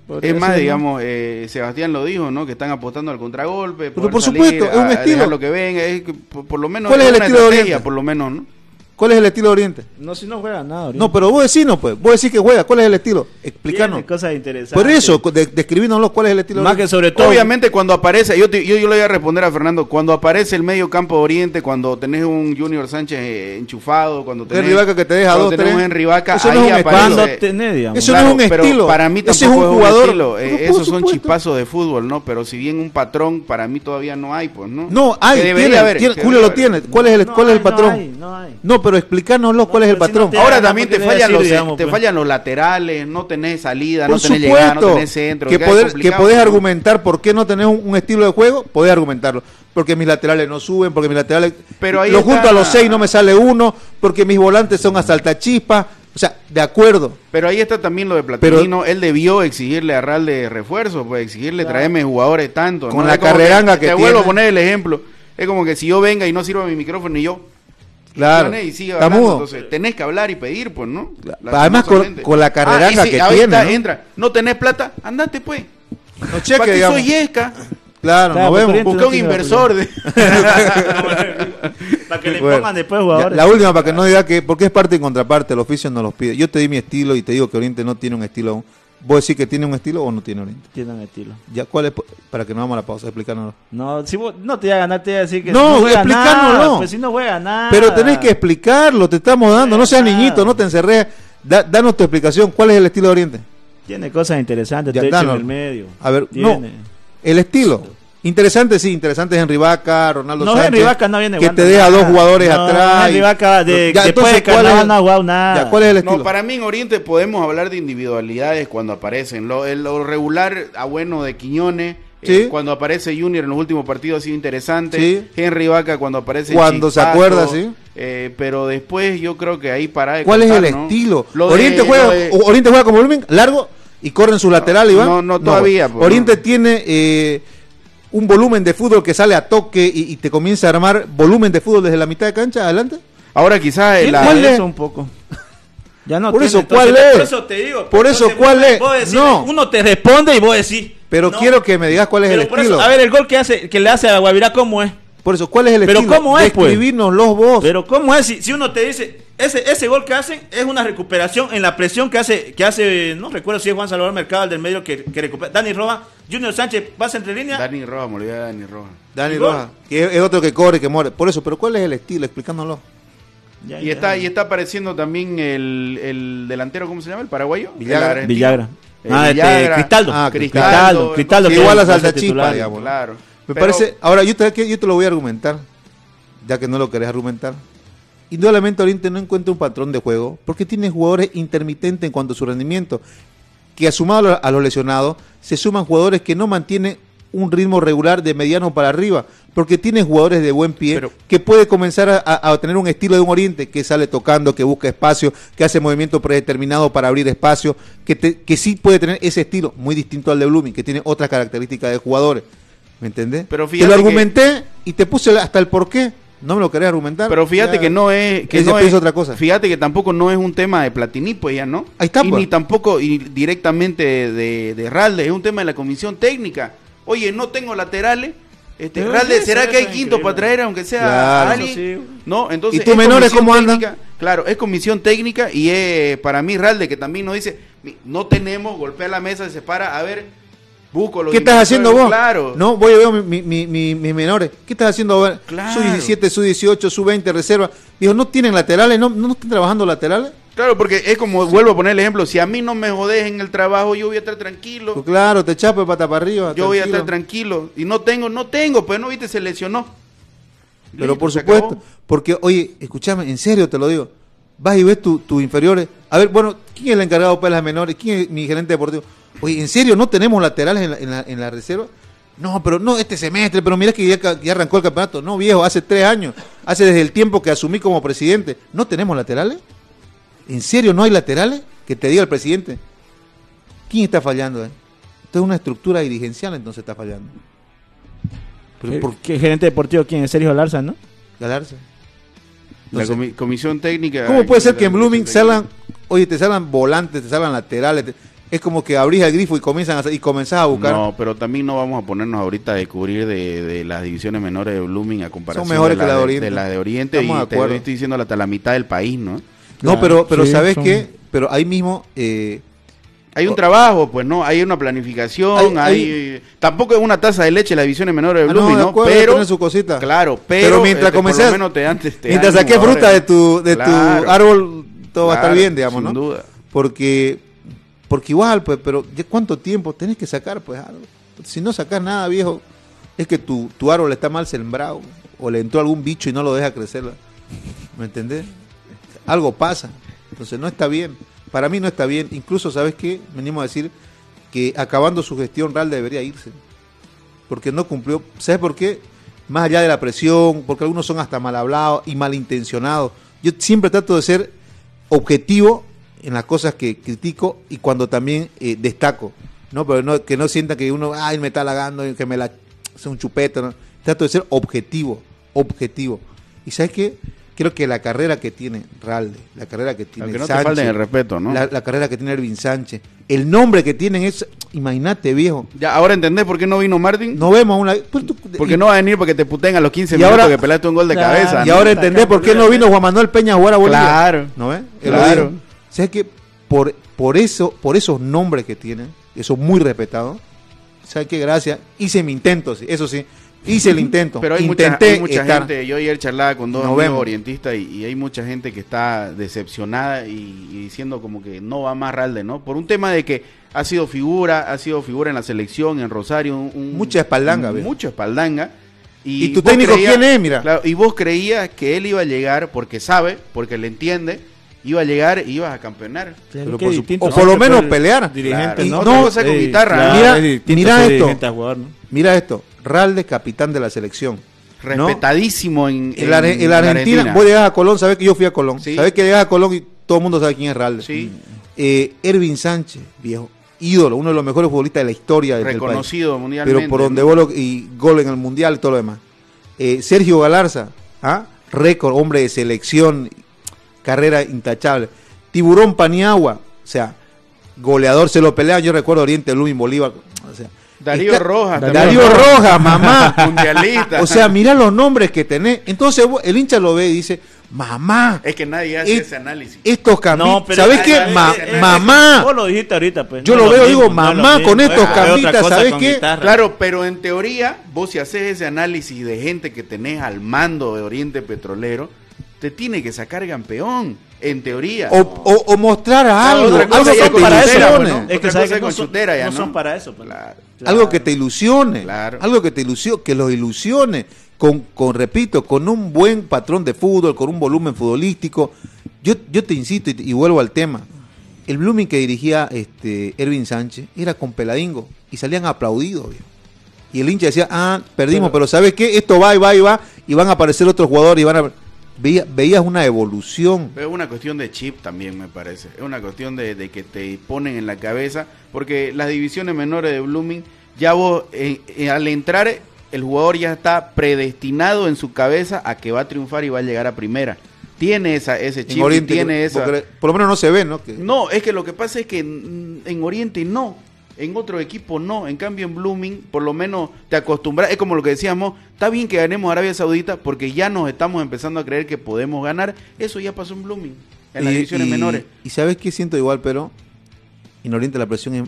Speaker 2: Podría
Speaker 4: Es más, digamos, eh, Sebastián lo dijo, ¿no? Que están apostando al contragolpe.
Speaker 3: Pero por
Speaker 4: salir
Speaker 3: supuesto, es un
Speaker 4: a- a
Speaker 3: estilo.
Speaker 4: dejar lo que venga, es por, por lo menos
Speaker 3: ¿Cuál es el
Speaker 4: una
Speaker 3: estilo de
Speaker 4: por lo menos, ¿no?
Speaker 3: ¿Cuál es el estilo de Oriente?
Speaker 2: No, si no juega nada.
Speaker 3: No, pero vos decís pues. Vos decís que juega. ¿Cuál es el estilo? Explícanos.
Speaker 2: Tiene cosas interesantes.
Speaker 3: Por eso, de, describínoslo, ¿cuál es el estilo de
Speaker 2: Más que
Speaker 3: Oriente?
Speaker 2: sobre todo.
Speaker 4: Obviamente cuando aparece, yo, te- yo, yo le voy a responder a Fernando, cuando aparece el medio campo de Oriente, cuando tenés un Junior Sánchez eh, enchufado, cuando tenés,
Speaker 3: Henry Vaca que te deja dos,
Speaker 4: tenés
Speaker 3: tres.
Speaker 4: Henry Vaca,
Speaker 3: Eso no
Speaker 4: ahí
Speaker 3: es un
Speaker 4: aparece.
Speaker 2: Tenés.
Speaker 3: Eso no es un
Speaker 4: pero
Speaker 3: estilo.
Speaker 4: Para mí
Speaker 3: Ese es
Speaker 4: tampoco
Speaker 3: un
Speaker 4: es un,
Speaker 3: jugador.
Speaker 4: estilo. Eh, esos son chispazos de fútbol, ¿no? Pero si bien un patrón, para mí todavía no hay, pues, ¿no?
Speaker 3: No, hay,
Speaker 4: Que debería
Speaker 3: tiene,
Speaker 4: haber,
Speaker 3: tiene-
Speaker 4: que
Speaker 3: Julio lo tiene. ¿Cuál es el,
Speaker 2: No
Speaker 3: cuál es el
Speaker 2: hay,
Speaker 3: patrón?
Speaker 2: No hay, no hay.
Speaker 3: No, pero explícanos cuál es el
Speaker 2: pero si no
Speaker 3: patrón.
Speaker 4: Ahora también te
Speaker 2: que
Speaker 4: fallan,
Speaker 2: decir,
Speaker 4: los,
Speaker 2: digamos,
Speaker 4: te
Speaker 2: pues.
Speaker 4: fallan los laterales, no tenés salida,
Speaker 3: Por
Speaker 4: no tenés
Speaker 3: supuesto,
Speaker 4: llegada, no tenés centro.
Speaker 3: que, poder, que podés
Speaker 4: ¿no?
Speaker 3: argumentar por qué no tenés un, un estilo de juego, podés argumentarlo. Porque mis laterales no suben, porque mis laterales.
Speaker 4: Pero ahí
Speaker 3: lo
Speaker 4: está-
Speaker 3: junto a los seis no me sale uno, porque mis volantes son a saltachispa. O sea, de acuerdo.
Speaker 4: Pero ahí está también lo de Platino. Él debió exigirle a Real de refuerzo, pues exigirle traerme jugadores tanto.
Speaker 3: Con
Speaker 4: ¿no?
Speaker 3: la carreranga que
Speaker 4: Te vuelvo a poner el ejemplo. Es como que si yo venga y no sirva mi micrófono y yo.
Speaker 3: Claro.
Speaker 4: Y
Speaker 3: Está
Speaker 4: hablando, entonces tenés que hablar y pedir, pues, ¿no?
Speaker 3: Además, con- con la carreranga
Speaker 4: y
Speaker 3: que
Speaker 4: ahorita
Speaker 3: tiene, ¿no?
Speaker 4: entra, no tenés plata, andate pues.
Speaker 3: No
Speaker 4: ¿Para
Speaker 3: cheque, digamos.
Speaker 4: soy Yesca?
Speaker 3: Claro,
Speaker 2: Claro,
Speaker 3: nos
Speaker 2: porque
Speaker 3: vemos.
Speaker 4: Busca
Speaker 2: no
Speaker 4: un inversor. De...
Speaker 2: Para que le
Speaker 3: Bueno,
Speaker 2: pongan después
Speaker 3: Ya,
Speaker 2: jugadores.
Speaker 3: la última, para que no diga que, porque es parte y contraparte, el oficio nos los pide. Yo te di mi estilo y te digo que Oriente no tiene un estilo aún. ¿Vos decís que tiene un estilo o no tiene Oriente?
Speaker 2: Tienen estilo.
Speaker 3: Ya, ¿cuál es? Para que no vamos a la pausa, explícanos.
Speaker 2: No, si vos, no te voy a ganar, te voy a decir que
Speaker 3: No,
Speaker 2: juega
Speaker 3: explícanoslo.
Speaker 2: nada, Pues si no juega nada.
Speaker 3: Pero tenés que explicarlo, te estamos dando, no seas
Speaker 2: Nada.
Speaker 3: niñito, no te encerres. Da- danos tu explicación, ¿cuál es el estilo de Oriente?
Speaker 2: Tiene cosas interesantes,
Speaker 3: Ya,
Speaker 2: te en el medio.
Speaker 3: A ver,
Speaker 2: Tiene.
Speaker 3: no, el estilo. Interesante, sí, interesante es Henry Vaca, Ronaldo
Speaker 2: No,
Speaker 3: Sánchez.
Speaker 2: Henry Vaca no viene
Speaker 3: Que te deja
Speaker 2: nada.
Speaker 3: dos jugadores
Speaker 2: No,
Speaker 3: atrás.
Speaker 2: Henry Vaca de-
Speaker 3: Ya,
Speaker 2: después
Speaker 3: entonces,
Speaker 2: de
Speaker 3: ¿cuál es-
Speaker 2: no ha jugado nada.
Speaker 3: Ya, ¿cuál es el estilo?
Speaker 4: No, para mí en Oriente podemos hablar de individualidades cuando aparecen. Lo, el- lo regular a bueno de Quiñones, Eh,
Speaker 3: Sí.
Speaker 4: cuando aparece Junior en los últimos partidos ha sido interesante.
Speaker 3: Sí.
Speaker 4: Henry Vaca cuando aparece.
Speaker 3: Cuando se acuerda, sí.
Speaker 4: eh, pero después yo creo que ahí para de
Speaker 3: ¿Cuál es el
Speaker 4: ¿no?
Speaker 3: estilo?
Speaker 4: Lo de-
Speaker 3: Oriente, juega,
Speaker 4: lo de-
Speaker 3: Oriente juega como volumen largo y corre en su lateral, Iván.
Speaker 4: no, no todavía, pues,
Speaker 3: Oriente
Speaker 4: no.
Speaker 3: tiene eh, un volumen de fútbol que sale a toque y, y te comienza a armar volumen de fútbol desde la mitad de cancha adelante.
Speaker 4: Ahora quizás
Speaker 2: Sí,
Speaker 4: la-
Speaker 3: ¿Cuál es?
Speaker 2: eso un poco. Ya no
Speaker 3: Por
Speaker 2: tiene,
Speaker 3: eso,
Speaker 2: entonces,
Speaker 3: ¿cuál es?
Speaker 2: Por eso te digo.
Speaker 3: Por eso, ¿cuál
Speaker 2: vos-
Speaker 3: es?
Speaker 2: vos decís,
Speaker 3: No.
Speaker 2: Uno te responde y vos decís.
Speaker 3: Pero
Speaker 2: no.
Speaker 3: quiero que me digas cuál es
Speaker 2: Pero
Speaker 3: el
Speaker 2: por
Speaker 3: estilo.
Speaker 2: eso, a ver, el gol que hace, que le hace a Guavirá, ¿cómo es?
Speaker 3: Por eso, ¿cuál es el
Speaker 2: Pero
Speaker 3: estilo?
Speaker 2: ¿cómo es, pues?
Speaker 3: Los vos.
Speaker 2: Pero ¿cómo es? Si, si uno te dice, ese, ese gol que hacen es una recuperación en la presión que hace, que hace, no recuerdo si es Juan Salvador Mercado, el del medio que, que recupera. Dani Roja, Junior Sánchez pasa entre líneas.
Speaker 4: Dani Roja, me olvidé Dani Roja.
Speaker 3: Dani. Rojas, que es, es otro que corre, que muere. Por eso, pero ¿cuál es el estilo? Explicándolo.
Speaker 2: Ya,
Speaker 4: Y
Speaker 2: ya.
Speaker 4: está, y está apareciendo también el, el delantero, ¿cómo se llama? El paraguayo.
Speaker 3: Villagra.
Speaker 4: El.
Speaker 2: Villagra.
Speaker 4: Eh,
Speaker 2: Ah, este,
Speaker 4: Villagra.
Speaker 2: Cristaldo.
Speaker 3: Ah,
Speaker 2: Cristaldo. Cristaldo. que
Speaker 3: Igual a Chispa,
Speaker 2: titular.
Speaker 3: digamos.
Speaker 4: Claro.
Speaker 3: Me
Speaker 4: Pero-
Speaker 3: parece, ahora yo te, que yo te lo voy a argumentar, ya que no lo querés argumentar. Indudablemente Oriente no encuentra un patrón de juego porque tiene jugadores intermitentes en cuanto a su rendimiento, que asumado a lo- a los lesionados, se suman jugadores que no mantienen un ritmo regular de mediano para arriba, porque tiene jugadores de buen pie
Speaker 4: Pero-
Speaker 3: que puede comenzar a, a- tener un estilo de un Oriente que sale tocando, que busca espacio, que hace movimiento predeterminado para abrir espacio, que, te- que sí puede tener ese estilo muy distinto al de Blooming, que tiene otras características de jugadores. ¿Me entendés?
Speaker 4: Pero
Speaker 3: te
Speaker 4: fíjate
Speaker 3: lo
Speaker 4: que-
Speaker 3: argumenté y te puse hasta el porqué. No me lo querés argumentar.
Speaker 4: Pero fíjate
Speaker 3: Ya-
Speaker 4: que no es que no es
Speaker 3: otra cosa.
Speaker 4: Fíjate que tampoco no es un tema de Platini, pues ya no.
Speaker 3: Ahí está,
Speaker 4: Y
Speaker 3: pues.
Speaker 4: ni tampoco y directamente de, de Ralde, es un tema de la comisión técnica. Oye, no tengo laterales. Este, Ralde, ¿será
Speaker 2: eso
Speaker 4: que hay quinto
Speaker 2: increíble.
Speaker 4: para traer aunque sea
Speaker 3: Claro.
Speaker 4: a alguien?
Speaker 2: Eso sí.
Speaker 4: No, entonces
Speaker 3: ¿Y tus
Speaker 4: es
Speaker 3: menores cómo andan?
Speaker 4: técnica. Claro, es comisión técnica y es para mí Ralde que también nos dice, "Mi- no tenemos, golpea la mesa, se separa, a ver,
Speaker 3: ¿Qué estás haciendo vos?
Speaker 4: Claro.
Speaker 3: No, voy a ver mi, mi- mi- mis menores. ¿Qué estás haciendo vos?
Speaker 4: Claro.
Speaker 3: Su 17, su 18, su 20, reserva. Digo, ¿no tienen laterales? ¿No, no están trabajando laterales?
Speaker 4: Claro, porque es como, vuelvo a poner el ejemplo, si a mí no me jodés en el trabajo, yo voy a estar tranquilo.
Speaker 3: Pues claro, te chapo de pata para arriba.
Speaker 4: Yo voy a estar tranquilo. Y no tengo, no tengo, pues no viste, se lesionó.
Speaker 3: Pero por supuesto,
Speaker 4: acabó.
Speaker 3: porque, oye, escúchame, en serio te lo digo. Vas y ves tus tu inferiores. A ver, bueno, ¿quién es el encargado de las menores? ¿Quién es mi gerente deportivo? Oye, ¿en serio no tenemos laterales en la, en la, en la reserva? No, pero no este semestre, pero mira que ya, ya arrancó el campeonato. No, viejo, hace tres años. Hace desde el tiempo que asumí como presidente. ¿No tenemos laterales? ¿En serio no hay laterales? Que te diga el presidente. ¿Quién está fallando? Eh? Esto es una estructura dirigencial, entonces está fallando. Pero
Speaker 2: ¿Qué,
Speaker 3: por
Speaker 2: qué gerente deportivo quién es? Sergio Larza, ¿no?
Speaker 3: Galarza.
Speaker 4: La comi- comisión técnica.
Speaker 3: ¿Cómo puede ser que en
Speaker 4: la
Speaker 3: Blooming salgan, oye, te salgan volantes, te salgan laterales? te- es como que abrís el grifo y comienzan a, y comenzás a buscar.
Speaker 4: No, pero también no vamos a ponernos ahorita a descubrir de, de las divisiones menores de Blooming a comparación
Speaker 3: mejores
Speaker 4: de,
Speaker 3: que la de Oriente.
Speaker 4: de la de Oriente.
Speaker 3: Estamos
Speaker 4: y
Speaker 3: de
Speaker 4: te
Speaker 3: acuerdo.
Speaker 4: estoy diciendo hasta la mitad del país, ¿no?
Speaker 3: No,
Speaker 2: Claro,
Speaker 3: pero, pero
Speaker 2: sí,
Speaker 3: ¿sabes
Speaker 2: son-
Speaker 3: qué? Pero ahí mismo, eh,
Speaker 4: Hay un trabajo, pues, ¿no? Hay una planificación,
Speaker 3: Hay-
Speaker 4: hay... Tampoco es una taza de leche las divisiones menores de
Speaker 3: Ah,
Speaker 4: Blooming,
Speaker 3: no, de
Speaker 4: ¿no?
Speaker 3: acuerdo,
Speaker 4: Pero...
Speaker 3: tiene su cosita.
Speaker 4: Claro, pero...
Speaker 3: Pero mientras
Speaker 4: este, lo menos te dan- te
Speaker 3: mientras
Speaker 4: jugadores.
Speaker 3: fruta de tu, de
Speaker 4: Claro.
Speaker 3: tu árbol, todo va a estar bien, digamos,
Speaker 4: sin
Speaker 3: ¿no?
Speaker 4: duda.
Speaker 3: Porque, porque igual, pues, pero ¿ya ¿cuánto tiempo tenés que sacar, pues, algo? Si no sacas nada, viejo, es que tu, tu árbol está mal sembrado, o le entró algún bicho y no lo deja crecer. ¿Me entendés? Algo pasa. Entonces no está bien. Para mí no está bien. Incluso, ¿sabes qué? Venimos a decir que acabando su gestión, Real debería irse. Porque no cumplió. ¿Sabes por qué? Más allá de la presión, porque algunos son hasta mal hablados y malintencionados. Yo siempre trato de ser objetivo en las cosas que critico y cuando también eh, destaco. ¿no? Pero no, que no sienta que uno, ay, me está halagando, y que me la es un chupeta. ¿no? Trato de ser objetivo, objetivo. ¿Y sabes qué? Creo que la carrera que tiene Ralde, la carrera que tiene
Speaker 4: Aunque no te
Speaker 3: Sánchez,
Speaker 4: falten el respeto, ¿no?
Speaker 3: la, la carrera que tiene Ervin Sánchez, el nombre que tienen es, imagínate viejo,
Speaker 4: Ya, ahora entendés por qué no vino Martín.
Speaker 3: no vemos una... pues tú-
Speaker 4: Porque
Speaker 3: y-
Speaker 4: no va a venir porque te puten a los 15
Speaker 3: Y
Speaker 4: minutos
Speaker 3: ahora-
Speaker 4: que pelaste un gol de
Speaker 2: Claro,
Speaker 4: cabeza.
Speaker 3: Y
Speaker 4: ¿no?
Speaker 3: ahora entendés por qué no vino Juan Manuel Peña a jugar a Bolivia.
Speaker 4: Claro.
Speaker 3: ¿No ves?
Speaker 4: Claro.
Speaker 3: ¿Sabes que por, por eso, por esos nombres que tienen, que son muy respetados, ¿sabes qué? Gracias. Hice mi intento, sí, eso sí. Hice el intento.
Speaker 4: Pero hay mucha,
Speaker 3: Intenté
Speaker 4: hay mucha gente, yo ayer charlaba con dos amigos orientistas y, y hay mucha gente que está decepcionada y, y diciendo como que no va más Ralde, ¿no? Por un tema de que ha sido figura, ha sido figura en la selección, en Rosario. un- un-
Speaker 3: Mucha espaldanga,
Speaker 4: un-. Mucha espaldanga.
Speaker 3: ¿Y tu
Speaker 4: vos
Speaker 3: técnico quién es? Mira.
Speaker 4: Claro, y vos creías que él iba a llegar porque sabe, porque le entiende, iba a llegar y ibas a campeonar.
Speaker 3: Pero por su- o por lo menos
Speaker 2: el
Speaker 3: pelear.
Speaker 2: Dirigente,
Speaker 3: Y
Speaker 2: ¿no?
Speaker 4: Otra cosa con guitarra,
Speaker 2: claro,
Speaker 3: Mira- mira esto.
Speaker 2: dirigente a jugador, ¿no?
Speaker 3: Mira esto, Ralde, capitán de la selección. ¿no?
Speaker 4: Respetadísimo en,
Speaker 3: En la,
Speaker 4: en
Speaker 3: la Argentina, vos llegás a Colón, sabés que yo fui a Colón.
Speaker 4: Sí.
Speaker 3: Sabés que llegas a Colón y todo el mundo sabe quién es Ralde.
Speaker 4: Sí,
Speaker 3: Eh, Ervin Sánchez, viejo, ídolo, uno de los mejores futbolistas de la historia del país.
Speaker 4: reconocido mundialmente.
Speaker 3: Pero por donde vos lo- y gol en el mundial y todo lo demás. Eh, Sergio Galarza, ¿ah? récord, hombre de selección, carrera intachable. Tiburón Paniagua, o sea, goleador, se lo peleaban, yo recuerdo Oriente Lumin Bolívar, o sea,
Speaker 4: Darío
Speaker 3: está-
Speaker 4: Rojas.
Speaker 3: Darío. Rojas, mamá.
Speaker 4: Mundialista.
Speaker 3: O sea, mira los nombres que tenés. Entonces vos- el hincha lo ve y dice, mamá,
Speaker 4: es que nadie hace ese análisis.
Speaker 3: estos cambios.
Speaker 2: pero-
Speaker 3: ¿Sabés
Speaker 2: ay,
Speaker 3: qué? Ma- mamá.
Speaker 2: Vos lo dijiste ahorita, pues.
Speaker 3: Yo
Speaker 2: no
Speaker 3: lo
Speaker 2: es
Speaker 3: veo,
Speaker 2: mismo,
Speaker 3: digo,
Speaker 2: no es
Speaker 3: mamá,
Speaker 2: mismo,
Speaker 3: con estos
Speaker 2: es cosa
Speaker 3: ¿sabes qué?
Speaker 2: guitarra.
Speaker 4: Claro, pero en teoría, vos si haces ese análisis de gente que tenés al mando de Oriente Petrolero, te tiene que sacar campeón, en teoría.
Speaker 3: O, o- o mostrar algo, algo que te
Speaker 2: para eso,
Speaker 4: chutera,
Speaker 3: ilusione.
Speaker 4: ¿no?
Speaker 2: Es que sabes que no
Speaker 4: con
Speaker 2: son,
Speaker 4: ya,
Speaker 2: no
Speaker 4: ¿no?
Speaker 2: son para eso. pues.
Speaker 4: Claro.
Speaker 3: Algo que te ilusione,
Speaker 4: Claro.
Speaker 3: algo que te ilusione, que los ilusione, con, con, repito, con un buen patrón de fútbol, con un volumen futbolístico. Yo, yo te insisto y, y vuelvo al tema. El Blooming que dirigía este Ervin Sánchez era con Peladingo y salían aplaudidos. viejo. Y el hincha decía, ah, perdimos, pero, ¿sabes qué? Esto va y va y va y van a aparecer otros jugadores y van a... Veía- veías una evolución.
Speaker 4: Pero es una cuestión de chip también, me parece. Es una cuestión de, de que te ponen en la cabeza, porque las divisiones menores de Blooming, ya vos, eh, eh, al entrar, el jugador ya está predestinado en su cabeza a que va a triunfar y va a llegar a primera. Tiene esa, ese chip,
Speaker 3: Oriente,
Speaker 4: tiene esa...
Speaker 3: por lo menos no se ve, ¿no? Que-
Speaker 4: No, es que lo que pasa es que en, en Oriente no, en otro equipo no, en cambio en Blooming por lo menos te acostumbras, es como lo que decíamos, está bien que ganemos Arabia Saudita porque ya nos estamos empezando a creer que podemos ganar, eso ya pasó en Blooming, en las
Speaker 3: Y-
Speaker 4: divisiones
Speaker 3: y-
Speaker 4: menores.
Speaker 3: Y sabes qué siento igual, pero en Oriente la presión es,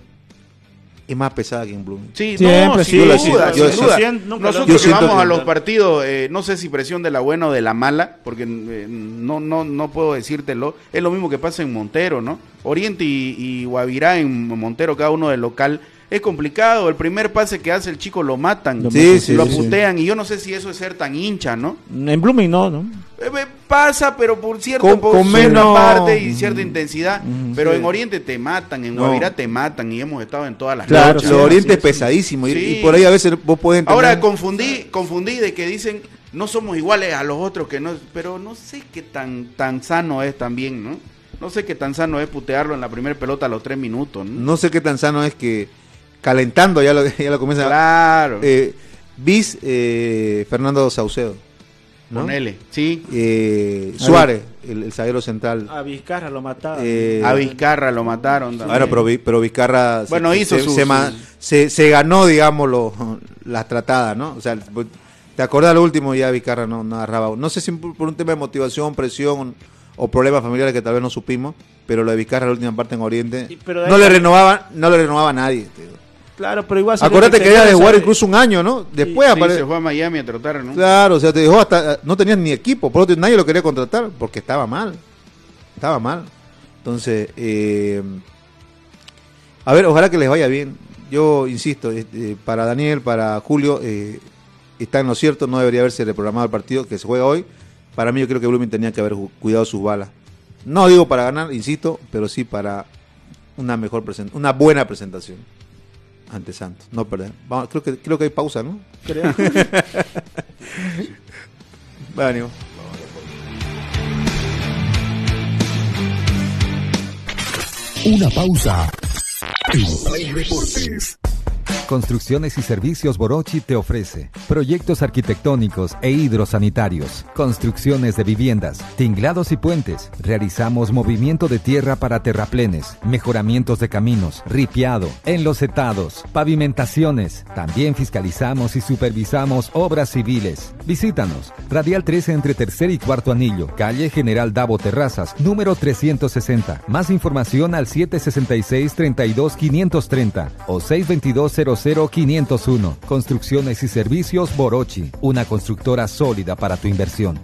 Speaker 3: es más pesada que en Blooming.
Speaker 4: Sí,
Speaker 2: Siempre,
Speaker 4: no,
Speaker 2: sí,
Speaker 4: sin
Speaker 3: yo la
Speaker 4: duda, sin
Speaker 3: yo
Speaker 4: duda. Nosotros
Speaker 3: Yo
Speaker 4: que vamos
Speaker 3: que-
Speaker 4: a los partidos, eh, no sé si presión de la buena o de la mala, porque eh, no, no, no puedo decírtelo. Es lo mismo que pasa en Montero, ¿no? Oriente y, y Guavirá en Montero, cada uno del local. Es complicado, el primer pase que hace el chico lo matan,
Speaker 2: Lo
Speaker 3: Sí, sí,
Speaker 4: lo
Speaker 3: sí, sí.
Speaker 4: putean, y yo no sé si eso es ser tan hincha, ¿no?
Speaker 2: En Blooming no, ¿no?
Speaker 4: Eh, eh, Pasa, pero por cierto,
Speaker 3: Con-
Speaker 4: por
Speaker 3: con menos-
Speaker 4: parte y cierta intensidad.
Speaker 2: Ujú.
Speaker 4: pero
Speaker 3: Sí.
Speaker 4: en Oriente te matan, en
Speaker 3: No.
Speaker 4: Guavirá te matan, y hemos estado en todas las
Speaker 2: Claro,
Speaker 3: lo
Speaker 2: sí,
Speaker 3: Oriente es pesadísimo y por ahí a veces vos podés entender.
Speaker 4: Ahora confundí, confundí de que dicen no somos iguales a los otros que no, pero no sé qué tan tan sano es también, ¿no? No sé qué tan sano es putearlo en la primera pelota a los tres minutos, ¿no?
Speaker 3: no sé qué tan sano es que calentando ya lo, ya lo comienza.
Speaker 4: Claro.
Speaker 3: Eh, bis eh, Fernando Saucedo. ¿no?
Speaker 4: Ponele, sí.
Speaker 3: Eh, Suárez, el, el zaguero central.
Speaker 2: A Vizcarra lo mataron.
Speaker 3: Eh,
Speaker 4: A Vizcarra lo mataron también.
Speaker 3: Bueno, pero, pero Vizcarra se-
Speaker 4: Bueno, hizo
Speaker 3: se,
Speaker 4: sus-
Speaker 3: se, ma-
Speaker 4: sus-
Speaker 3: se- se ganó, digamos, lo- las tratadas, ¿no? O sea, ¿te acordás lo último? Ya Vizcarra no, no agarraba. No sé si por un tema de motivación, presión o problemas familiares que tal vez no supimos, pero lo de Vizcarra la última parte en Oriente
Speaker 2: Y- pero de
Speaker 3: no le renovaba, no le renovaba a nadie. digo.
Speaker 2: Claro, pero igual.
Speaker 3: Acuérdate que ella de jugar incluso un año, ¿no? Después
Speaker 4: Sí,
Speaker 3: apare-
Speaker 4: se fue a Miami a trotar, ¿no?
Speaker 3: Claro, o sea, te dejó hasta. No tenías ni equipo, por lo tanto nadie lo quería contratar porque estaba mal. Estaba mal. Entonces, eh, a ver, ojalá que les vaya bien. Yo insisto, este, para Daniel, para Julio, eh, está en lo cierto, no debería haberse reprogramado el partido que se juega hoy. Para mí, yo creo que Blooming tenía que haber cuidado sus balas. No digo para ganar, insisto, pero sí para una mejor una buena presentación ante Santos, no perder. Vamos, creo que creo que hay pausa, ¿no?
Speaker 2: Creo.
Speaker 3: Bueno,
Speaker 1: Una pausa. En Play Deportes.
Speaker 5: Construcciones y Servicios Borochi te ofrece proyectos arquitectónicos e hidrosanitarios, construcciones de viviendas, tinglados y puentes. Realizamos movimiento de tierra para terraplenes, mejoramientos de caminos, ripiado, enlosetados, pavimentaciones. También fiscalizamos y supervisamos obras civiles. Visítanos. Radial 13 entre tercer y cuarto anillo, calle General Davo Terrazas, número 360. Más información al 766 32 530 o 622 00 501. Construcciones y servicios Borochi, una constructora sólida para tu inversión.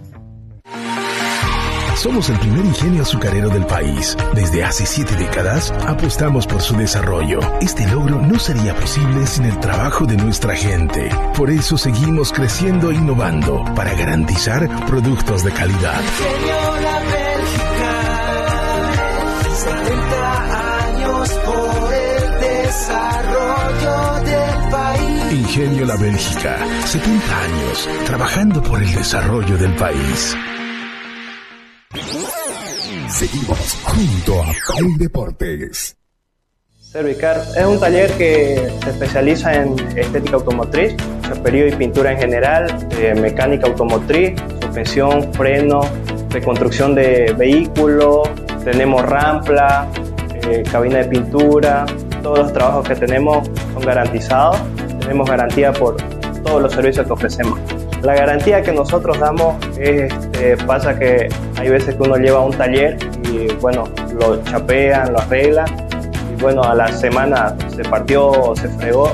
Speaker 1: Somos el primer ingenio azucarero del país. Desde hace siete décadas apostamos por su desarrollo. Este logro no sería posible sin el trabajo de nuestra gente. Por eso seguimos creciendo e innovando para garantizar productos de calidad.
Speaker 6: Luchamos por el desarrollo
Speaker 7: La Bélgica, 70 años trabajando por el desarrollo del país.
Speaker 1: Seguimos junto a Play Deportes.
Speaker 8: Servicar es un taller que se especializa en estética automotriz, chaperío y pintura en general, eh, mecánica automotriz, suspensión, freno, reconstrucción de vehículos, tenemos rampla, eh, cabina de pintura, todos los trabajos que tenemos son garantizados, tenemos garantía por todos los servicios que ofrecemos. La garantía que nosotros damos es, este, pasa que hay veces que uno lleva un taller y bueno, lo chapean, lo arreglan y bueno, a la semana se partió se fregó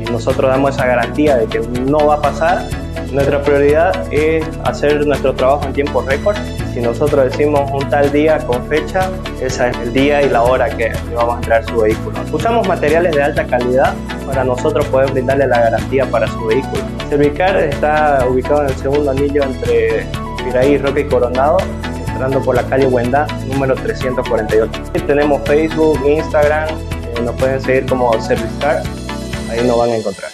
Speaker 8: y nosotros damos esa garantía de que no va a pasar. Nuestra prioridad es hacer nuestro trabajo en tiempo récord si nosotros decimos un tal día con fecha, ese es el día y la hora que vamos a entregar su vehículo. Usamos materiales de alta calidad para nosotros poder brindarle la garantía para su vehículo. Servicar está ubicado en el segundo anillo entre Piraí, Roque y Coronado, entrando por la calle Huenda, número 348. Tenemos Facebook, Instagram, eh, nos pueden seguir como Servicar, ahí nos van a encontrar.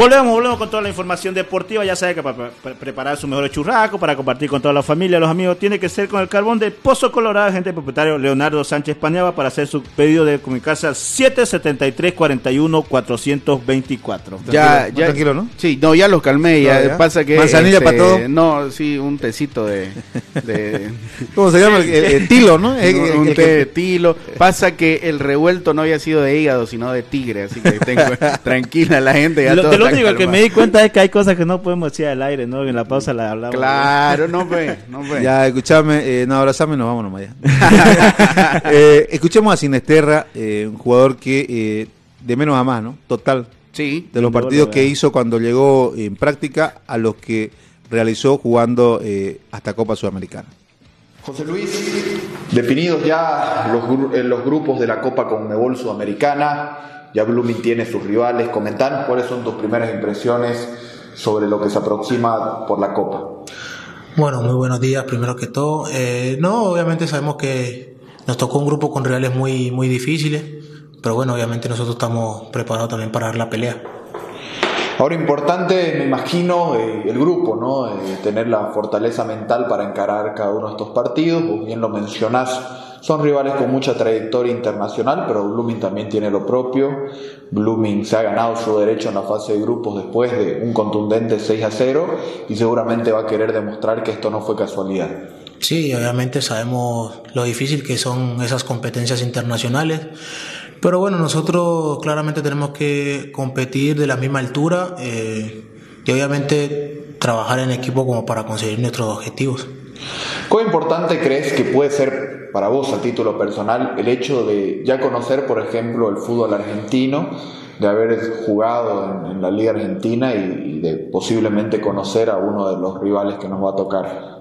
Speaker 2: Volvemos, volvemos con toda la información deportiva. Ya sabe que para, para preparar su mejor churraco, para compartir con toda la familia, los amigos, tiene que ser con el carbón de Pozo Colorado, gente propietario Leonardo Sánchez Paneaba, para hacer su pedido de comunicarse al 773 41 424.
Speaker 4: Ya, ya,
Speaker 3: tranquilo, ¿no?
Speaker 4: Sí, no, ya los calmé. Ya,
Speaker 3: No, ya.
Speaker 4: pasa que.
Speaker 3: ¿Manzanilla
Speaker 4: este,
Speaker 3: para todo?
Speaker 4: No, sí, un tecito de. de
Speaker 3: ¿Cómo se llama? El, el- el tilo, ¿no? El-
Speaker 4: un,
Speaker 3: el-
Speaker 4: un
Speaker 3: el-
Speaker 4: té de tilo. Pasa que el revuelto no había sido de hígado, sino de tigre. Así que tengo tranquila la gente. Ya
Speaker 2: Lo,
Speaker 4: todo
Speaker 2: único que me di cuenta es que hay cosas que no podemos decir al aire, ¿no? En la pausa la hablamos.
Speaker 4: Claro, no ve, no ve.
Speaker 3: Ya, escuchame, eh, no, abrazame y nos vamos nomás ya. Eh, escuchemos a Sinesterra, eh, un jugador que eh, de menos a más, ¿no? Total.
Speaker 4: Sí.
Speaker 3: De los partidos que hizo cuando llegó en práctica a los que realizó jugando eh, hasta Copa Sudamericana.
Speaker 9: José Luis, definidos ya los, los grupos de la Copa Conmebol Sudamericana, ya Blooming tiene sus rivales. Comentanos cuáles son tus primeras impresiones sobre lo que se aproxima por la Copa.
Speaker 10: Bueno, muy buenos días, primero que todo. Eh, no, obviamente sabemos que nos tocó un grupo con rivales muy, muy difíciles, pero bueno, obviamente nosotros estamos preparados también para dar la pelea.
Speaker 9: Ahora importante, me imagino, eh, el grupo, ¿no? Eh, tener la fortaleza mental para encarar cada uno de estos partidos. Vos bien lo mencionás, son rivales con mucha trayectoria internacional, pero Blooming también tiene lo propio. Blooming se ha ganado su derecho en la fase de grupos después de un contundente 6 a 0 y seguramente va a querer demostrar que esto no fue casualidad.
Speaker 10: Sí, obviamente sabemos lo difícil que son esas competencias internacionales, pero bueno, nosotros claramente tenemos que competir de la misma altura eh, y obviamente trabajar en equipo como para conseguir nuestros objetivos.
Speaker 9: ¿Cuán importante crees que puede ser para vos a título personal el hecho de ya conocer, por ejemplo, el fútbol argentino, de haber jugado en, en la Liga Argentina y, y de posiblemente conocer a uno de los rivales que nos va a tocar?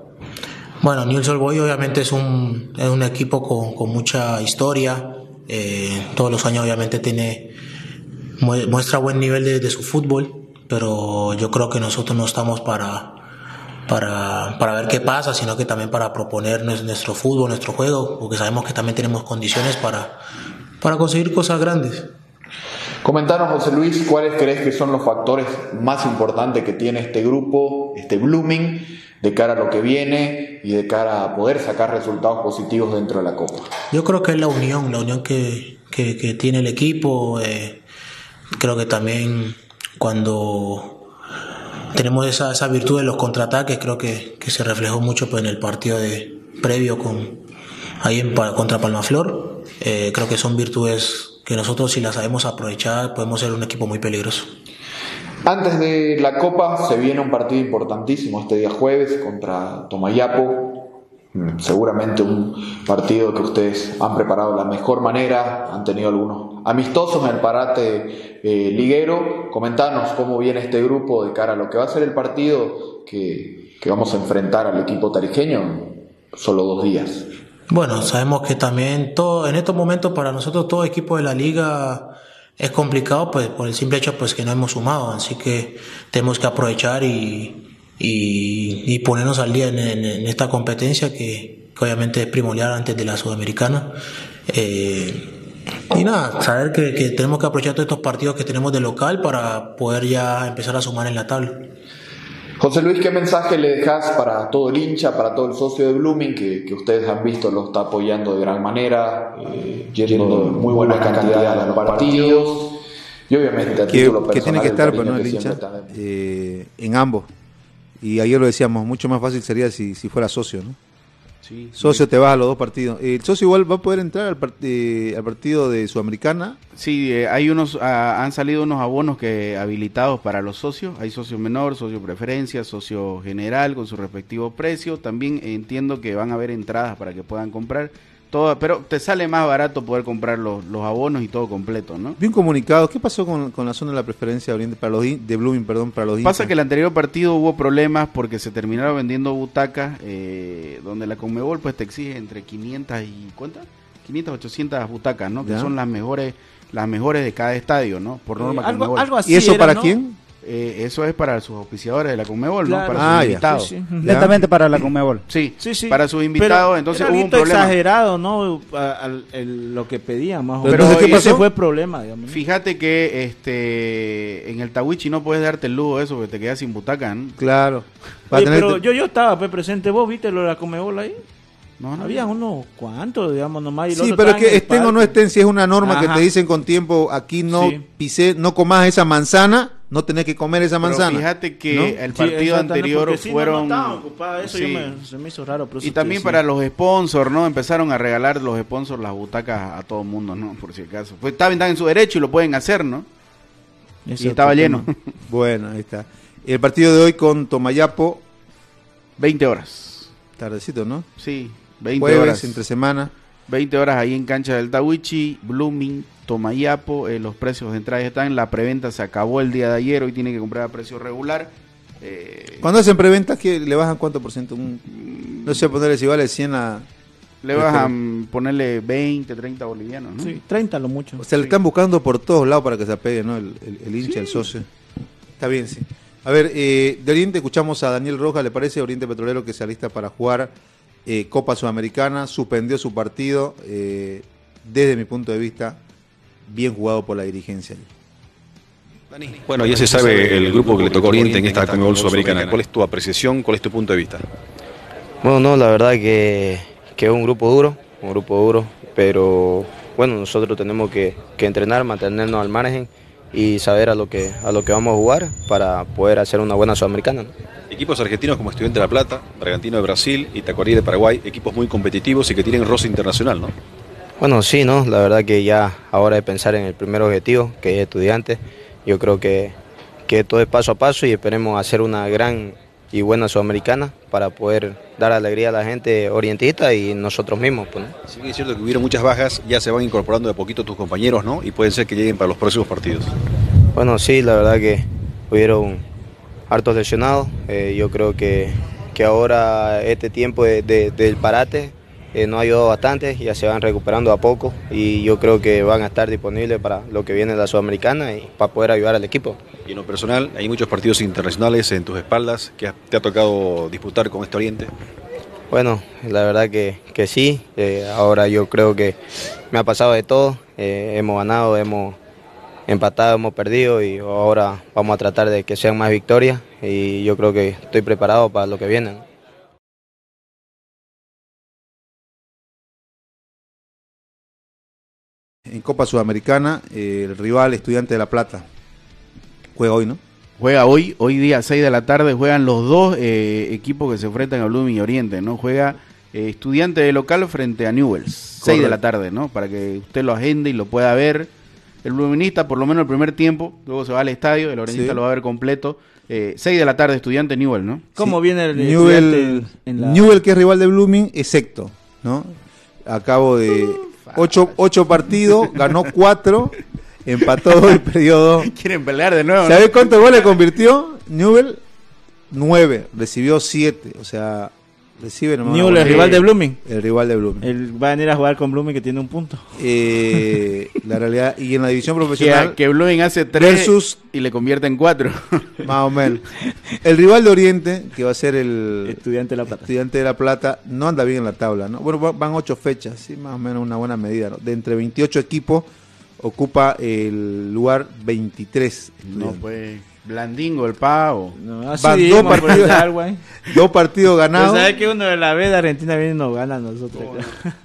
Speaker 10: Bueno, Newell's Old Boys obviamente es un, es un equipo con, con mucha historia. Eh, todos los años obviamente tiene mue- muestra buen nivel de, de su fútbol, pero yo creo que nosotros no estamos para, para, para ver qué pasa, sino que también para proponer nues- nuestro fútbol, nuestro juego, porque sabemos que también tenemos condiciones para, para conseguir cosas grandes.
Speaker 9: Comentanos, José Luis, cuáles crees que son los factores más importantes que tiene este grupo, este Blooming, de cara a lo que viene y de cara a poder sacar resultados positivos dentro de la Copa.
Speaker 10: Yo creo que es la unión, la unión que, que, tiene el equipo. eh, creo que también cuando tenemos esa, esa virtud de los contraataques, creo que, que se reflejó mucho pues, en el partido de previo con ahí en, contra Palmaflor. Eh, creo que son virtudes que nosotros si las sabemos aprovechar podemos ser un equipo muy peligroso.
Speaker 9: Antes de la Copa se viene un partido importantísimo este día jueves contra Tomayapo. Mm, Seguramente un partido que ustedes han preparado de la mejor manera, han tenido algunos amistosos en el parate eh, liguero. Comentanos cómo viene este grupo de cara a lo que va a ser el partido que, que vamos a enfrentar al equipo tarijeño en solo dos días.
Speaker 10: Bueno, sabemos que también todo, en estos momentos para nosotros todo equipo de la liga es complicado pues por el simple hecho pues que no hemos sumado, así que tenemos que aprovechar y, y, ponernos al día en esta competencia que, que obviamente es primordial antes de la sudamericana. Eh, y nada, saber que, que tenemos que aprovechar todos estos partidos que tenemos de local para poder ya empezar a sumar en la tabla.
Speaker 9: José Luis, ¿qué mensaje le dejas para todo el hincha, para todo el socio de Blooming que, que ustedes han visto lo está apoyando de gran manera, eh, yendo en muy buena cantidad a los partidos? Y obviamente a
Speaker 3: que,
Speaker 9: título
Speaker 3: que tiene
Speaker 9: personal,
Speaker 3: que estar pero no
Speaker 9: que
Speaker 3: el hincha eh, en ambos. Y ayer lo decíamos mucho más fácil sería si, si fuera socio no
Speaker 4: Sí,
Speaker 3: socio te vas a los dos partidos Eh, el socio igual va a poder entrar al, part- eh, al partido de sudamericana
Speaker 4: Sí, eh, hay unos, ah, han salido unos abonos que habilitados para los socios. Hay socio menor, socio preferencia, socio general con su respectivo precio. También entiendo que van a haber entradas para que puedan comprar todo, pero te sale más barato poder comprar los, los abonos y todo completo, ¿no?
Speaker 3: vi un comunicado qué pasó con, con la zona de la preferencia oriente para los de Blooming perdón para los
Speaker 4: Pasa
Speaker 3: hinchas?
Speaker 4: que el anterior partido hubo problemas porque se terminaron vendiendo butacas eh, donde la Conmebol pues te exige entre 500 y ¿cuántas? 500, 800 butacas, ¿no? Que
Speaker 3: Ya.
Speaker 4: son las mejores las mejores de cada estadio, ¿no? Por norma
Speaker 2: Eh, algo, así
Speaker 3: y eso
Speaker 2: era,
Speaker 3: para
Speaker 2: ¿no?
Speaker 3: quién
Speaker 4: Eh, eso es para sus auspiciadores de la Conmebol,
Speaker 2: Claro.
Speaker 4: ¿no? Para
Speaker 3: Ah,
Speaker 4: sus
Speaker 3: ya.
Speaker 4: invitados.
Speaker 2: Sí,
Speaker 4: Sí,
Speaker 2: sí.
Speaker 11: Netamente para la Conmebol.
Speaker 2: Sí, sí.
Speaker 4: para sus invitados,
Speaker 2: Pero
Speaker 4: entonces
Speaker 2: era
Speaker 4: hubo un problema.
Speaker 2: exagerado, ¿no? A- lo que pedían más o
Speaker 3: Pero
Speaker 2: menos.
Speaker 3: entonces, ¿qué
Speaker 2: ese fue el problema.
Speaker 4: Fíjate que este en el Tawichi no puedes darte el lujo de eso porque te quedas sin butaca, ¿no?
Speaker 3: claro
Speaker 2: Oye, pero yo, yo estaba pues, presente, vos viste lo de la Comebol ahí.
Speaker 4: No, no.
Speaker 2: Había unos cuantos, digamos, nomás. y
Speaker 3: Sí, pero que estén o no estén, si es una norma que te dicen con tiempo, aquí no
Speaker 2: Sí.
Speaker 3: pisé, no comas esa manzana, no tenés que comer esa
Speaker 4: Pero
Speaker 3: manzana.
Speaker 4: fíjate que
Speaker 3: ¿no?
Speaker 4: el partido anterior
Speaker 2: sí, no,
Speaker 4: fueron
Speaker 2: No, ocupados, eso
Speaker 4: Sí.
Speaker 2: yo me- se me hizo raro.
Speaker 4: Y también para los sponsors, ¿no? Empezaron a regalar los sponsors las butacas a todo el mundo, ¿no? Por si acaso. Pues estaban, están en su derecho y lo pueden hacer, ¿no? Y estaba lleno.
Speaker 2: tema.
Speaker 3: Bueno, ahí está. El partido de hoy con Tomayapo,
Speaker 4: 20 horas.
Speaker 3: tardecito, ¿no?
Speaker 4: Sí, 20
Speaker 3: Jueves,
Speaker 4: horas.
Speaker 3: entre semana.
Speaker 4: 20 horas ahí en cancha del Tawichi, Blooming, Tomayapo, eh, los precios de entrada ya están, la preventa se acabó el día de ayer, hoy tiene que comprar a precio regular. Eh,
Speaker 3: Cuando hacen preventas, que le bajan cuánto por ciento? Un- no sé, ponerle si vale 100 a...
Speaker 4: le a mm, ponerle 20, 30 bolivianos, ¿no?
Speaker 2: Sí, 30 lo mucho.
Speaker 3: O sea, le están buscando por todos lados para que se apegue, ¿no? El, el- el hincha, el socio. Está bien, sí. A ver, eh, de Oriente escuchamos a Daniel Rojas, ¿le parece? Oriente Petrolero que se alista para jugar eh, Copa Sudamericana, suspendió su partido, eh, desde mi punto de vista, bien jugado por la dirigencia.
Speaker 12: Bueno, ya se sabe el grupo que le tocó a Oriente en esta Conmebol Sudamericana. ¿Cuál es tu apreciación? ¿Cuál es tu punto de vista?
Speaker 13: Bueno, no, la verdad que, que es un grupo duro, un grupo duro, pero bueno, nosotros tenemos que, que entrenar, mantenernos al margen y saber a lo que a lo que vamos a jugar para poder hacer una buena sudamericana. ¿no?
Speaker 12: Equipos argentinos como Estudiante de La Plata, Bragantino de Brasil y Tacuarí de Paraguay, equipos muy competitivos y que tienen roce internacional, ¿no?
Speaker 13: Bueno, sí, no, la verdad que ya ahora de pensar en el primer objetivo, que es estudiante, yo creo que, que todo es paso a paso y esperemos hacer una gran y buena sudamericana para poder dar alegría a la gente orientista y nosotros mismos. Pues, ¿no?
Speaker 12: Sí, es cierto que hubieron muchas bajas, ya se van incorporando de poquito tus compañeros, ¿no? Y pueden ser que lleguen para los próximos partidos.
Speaker 13: Bueno, sí, la verdad que hubieron hartos lesionados. Eh, yo creo que, que ahora este tiempo de- de- del parate eh, nos ha ayudado bastante, ya se van recuperando a poco y yo creo que van a estar disponibles para lo que viene de la Sudamericana y para poder ayudar al equipo.
Speaker 12: Y en lo personal, hay muchos partidos internacionales en tus espaldas que te ha tocado disputar con este Oriente.
Speaker 13: Bueno, la verdad que, que sí, eh, ahora yo creo que me ha pasado de todo, eh, hemos ganado, hemos empatado, hemos perdido y ahora vamos a tratar de que sean más victorias y yo creo que estoy preparado para lo que viene.
Speaker 3: En Copa Sudamericana, eh, el rival Estudiante de La Plata. Juega hoy, ¿no?
Speaker 4: Juega hoy, hoy día 6 de la tarde, juegan los dos eh, equipos que se enfrentan a Blooming y Oriente, ¿no? Juega eh, estudiante de local frente a Newells, 6 de la tarde, ¿no? Para que usted lo agende y lo pueda ver. El Bluminista, por lo menos el primer tiempo, luego se va al estadio, el Orientista
Speaker 3: Sí.
Speaker 4: lo va a ver completo. Eh, 6 de la tarde, estudiante Newell, ¿no?
Speaker 2: ¿Cómo
Speaker 3: Sí.
Speaker 2: viene el
Speaker 3: Newell,
Speaker 2: estudiante en la-
Speaker 3: Newell, que es rival de Blooming, es secto, ¿no? A cabo de ocho, ocho partidos, ganó cuatro, empató dos y perdió dos.
Speaker 4: Quieren pelear de nuevo. ¿no?
Speaker 3: ¿Sabes cuántos goles convirtió? Newell, nueve, recibió siete. O sea, Recibe nomás
Speaker 2: Newell, el rival de Blooming.
Speaker 3: El rival de Blooming.
Speaker 2: Él va a venir a jugar con Blooming que tiene un punto.
Speaker 3: Eh, la realidad, y en la división profesional,
Speaker 4: que Blooming hace tres
Speaker 3: Versus-
Speaker 4: y le convierte en cuatro.
Speaker 3: más o menos. El rival de Oriente, que va a ser el
Speaker 2: Estudiante de La Plata.
Speaker 3: Estudiante de La Plata, no anda bien en la tabla, ¿no? Bueno, va- van ocho fechas, sí, más o menos una buena medida, ¿no? De entre 28 equipos, ocupa el lugar 23.
Speaker 4: No, pues, blandingo el pavo.
Speaker 2: No, así
Speaker 3: Van dos partidos. Dos partidos ganados.
Speaker 2: Pues sabes que uno de la B de Argentina viene y nos gana a nosotros.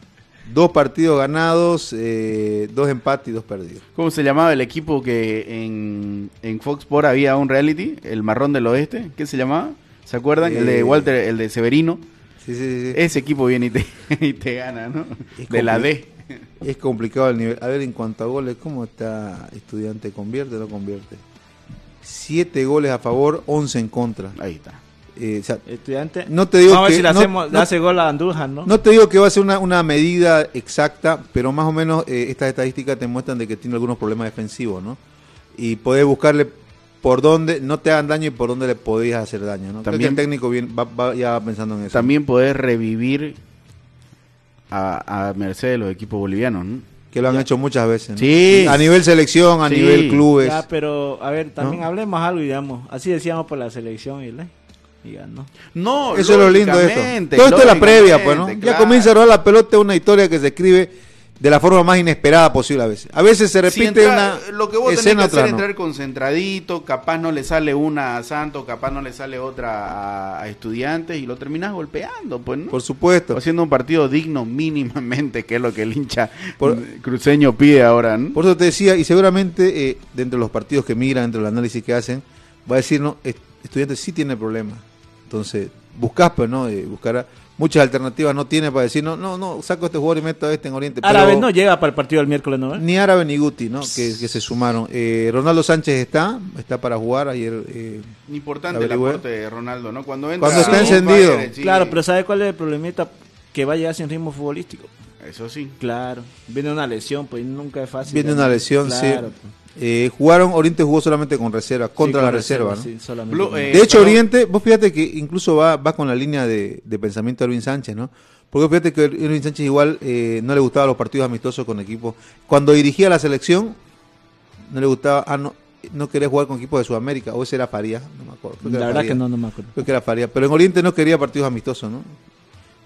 Speaker 3: Dos partidos ganados, eh, dos empates y dos perdidos.
Speaker 4: ¿Cómo se llamaba el equipo que en, en Fox Sport había un reality? El Marrón del Oeste. ¿Qué se llamaba? ¿Se acuerdan? el de
Speaker 3: Eh,
Speaker 4: Walter, el de Severino.
Speaker 3: Sí, sí, sí.
Speaker 4: Ese equipo viene y te, y te gana, ¿no?
Speaker 3: Es
Speaker 4: De la D.
Speaker 3: Es complicado el nivel. A ver, en cuanto a goles, ¿cómo está Estudiante? ¿Convierte o no convierte? Siete goles a favor, 11 en contra.
Speaker 4: Ahí está.
Speaker 3: Eh, o sea,
Speaker 2: Estudiante.
Speaker 3: No te digo
Speaker 2: Vamos a ver
Speaker 3: que-
Speaker 2: si le,
Speaker 3: no-
Speaker 2: hacemos, le
Speaker 3: no-
Speaker 2: hace gol a Andújar, ¿no?
Speaker 3: No te digo que va a ser una, una medida exacta, pero más o menos eh, estas estadísticas te muestran de que tiene algunos problemas defensivos, ¿no? Y podés buscarle por dónde no te hagan daño y por dónde le podías hacer daño, ¿no? Creo que
Speaker 4: También-
Speaker 3: el técnico bien, va, va ya pensando en eso.
Speaker 4: También poder revivir a, a merced de los equipos bolivianos, ¿no?
Speaker 3: Que lo han hecho muchas veces. ¿no?
Speaker 4: Sí.
Speaker 3: A nivel selección, a
Speaker 4: Sí.
Speaker 3: nivel clubes.
Speaker 2: Ya, pero a ver, también
Speaker 3: ¿No?
Speaker 2: hablemos algo y digamos, así decíamos por la selección y, le- y ganó.
Speaker 4: No,
Speaker 3: Eso es lo lindo de esto. Todo esto es la previa, pues, ¿no? Ya comienza a rodar la pelota, una historia que se escribe de la forma más inesperada posible a veces. A veces se
Speaker 4: Si
Speaker 3: repite
Speaker 4: entra-
Speaker 3: una
Speaker 4: lo que vos tenés
Speaker 3: escena
Speaker 4: que hacer
Speaker 3: otra
Speaker 4: es
Speaker 3: no.
Speaker 4: entrar concentradito, capaz no le sale una a Santos, capaz no le sale otra a, a estudiantes y lo terminás golpeando, pues, ¿no?
Speaker 3: Por supuesto.
Speaker 4: Haciendo un partido digno mínimamente, que es lo que el hincha
Speaker 3: Por-
Speaker 4: cruceño pide ahora, ¿no?
Speaker 3: Por eso te decía, y seguramente eh, dentro de los partidos que miran, dentro del análisis que hacen, va a decir, no, est- estudiantes sí tiene problemas. Entonces, buscás, pues, ¿no? Eh, buscará muchas alternativas, no tiene para decir, no, no, no, saco a este jugador y meto a este en Oriente.
Speaker 2: Árabe
Speaker 3: Pero
Speaker 2: no llega para el partido del miércoles, ¿no?
Speaker 3: Ni Árabe ni Guti, ¿no? Que, que se sumaron. Eh, Ronaldo Sánchez está, está para jugar ayer. eh,
Speaker 4: Importante el aporte de Ronaldo, ¿no? Cuando, entra
Speaker 3: Cuando está encendido.
Speaker 2: Claro, pero ¿sabe cuál es el problemita? Que va a llegar sin ritmo futbolístico.
Speaker 4: Eso sí.
Speaker 2: Claro. Viene una lesión, pues nunca es fácil.
Speaker 3: Viene una lesión,
Speaker 2: Claro,
Speaker 3: sí.
Speaker 2: pues.
Speaker 3: Eh, jugaron, Oriente jugó solamente con reserva, contra
Speaker 2: con
Speaker 3: la reserva,
Speaker 2: reserva,
Speaker 3: ¿no?
Speaker 2: sí, solamente
Speaker 4: Blue- eh,
Speaker 3: De hecho. Oriente, vos fíjate que incluso va, va con la línea de, de pensamiento de Erwin Sánchez, ¿no? Porque fíjate que Erwin Sánchez igual eh, no le gustaban los partidos amistosos con equipos. Cuando dirigía la selección, no le gustaba, ah, no, no quería jugar con equipos de Sudamérica, o ese era Faría, no me acuerdo. creo que
Speaker 2: La verdad
Speaker 3: Faría.
Speaker 2: que no, no me acuerdo.
Speaker 3: Creo que era Faría. Pero en Oriente no quería partidos amistosos, ¿no?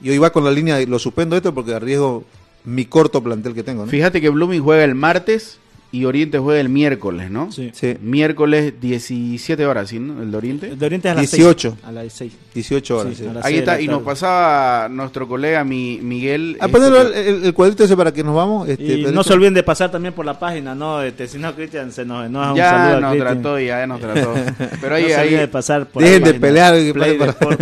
Speaker 3: Y hoy va con la línea, de, lo suspendo esto porque arriesgo mi corto plantel que tengo, ¿no?
Speaker 4: Fíjate que Blooming juega el martes y Oriente juega el miércoles, ¿no?
Speaker 2: Sí.
Speaker 3: Sí,
Speaker 4: Miércoles 17 horas, ¿sí? ¿no? El de Oriente.
Speaker 2: El de Oriente es a las
Speaker 3: 18.
Speaker 2: 6. A las 6.
Speaker 3: 18 horas.
Speaker 2: Sí,
Speaker 3: sí.
Speaker 2: a
Speaker 4: Ahí está,
Speaker 2: la
Speaker 4: y nos pasaba nuestro colega mi, Miguel.
Speaker 3: Ah,
Speaker 4: este,
Speaker 3: ponelo el, el- cuadrito ese para que nos vamos. Este,
Speaker 2: Y no se olviden de pasar también por la página, ¿no? Este, si no, Cristian se nos enoja. un saludo
Speaker 4: ya
Speaker 2: a
Speaker 4: nos
Speaker 2: Cristian.
Speaker 4: trató, ya nos trató. Pero ahí,
Speaker 2: no se
Speaker 4: ahí
Speaker 2: olviden de pasar por
Speaker 3: Dejen
Speaker 2: la
Speaker 3: de pelear, que
Speaker 2: Play
Speaker 3: por-.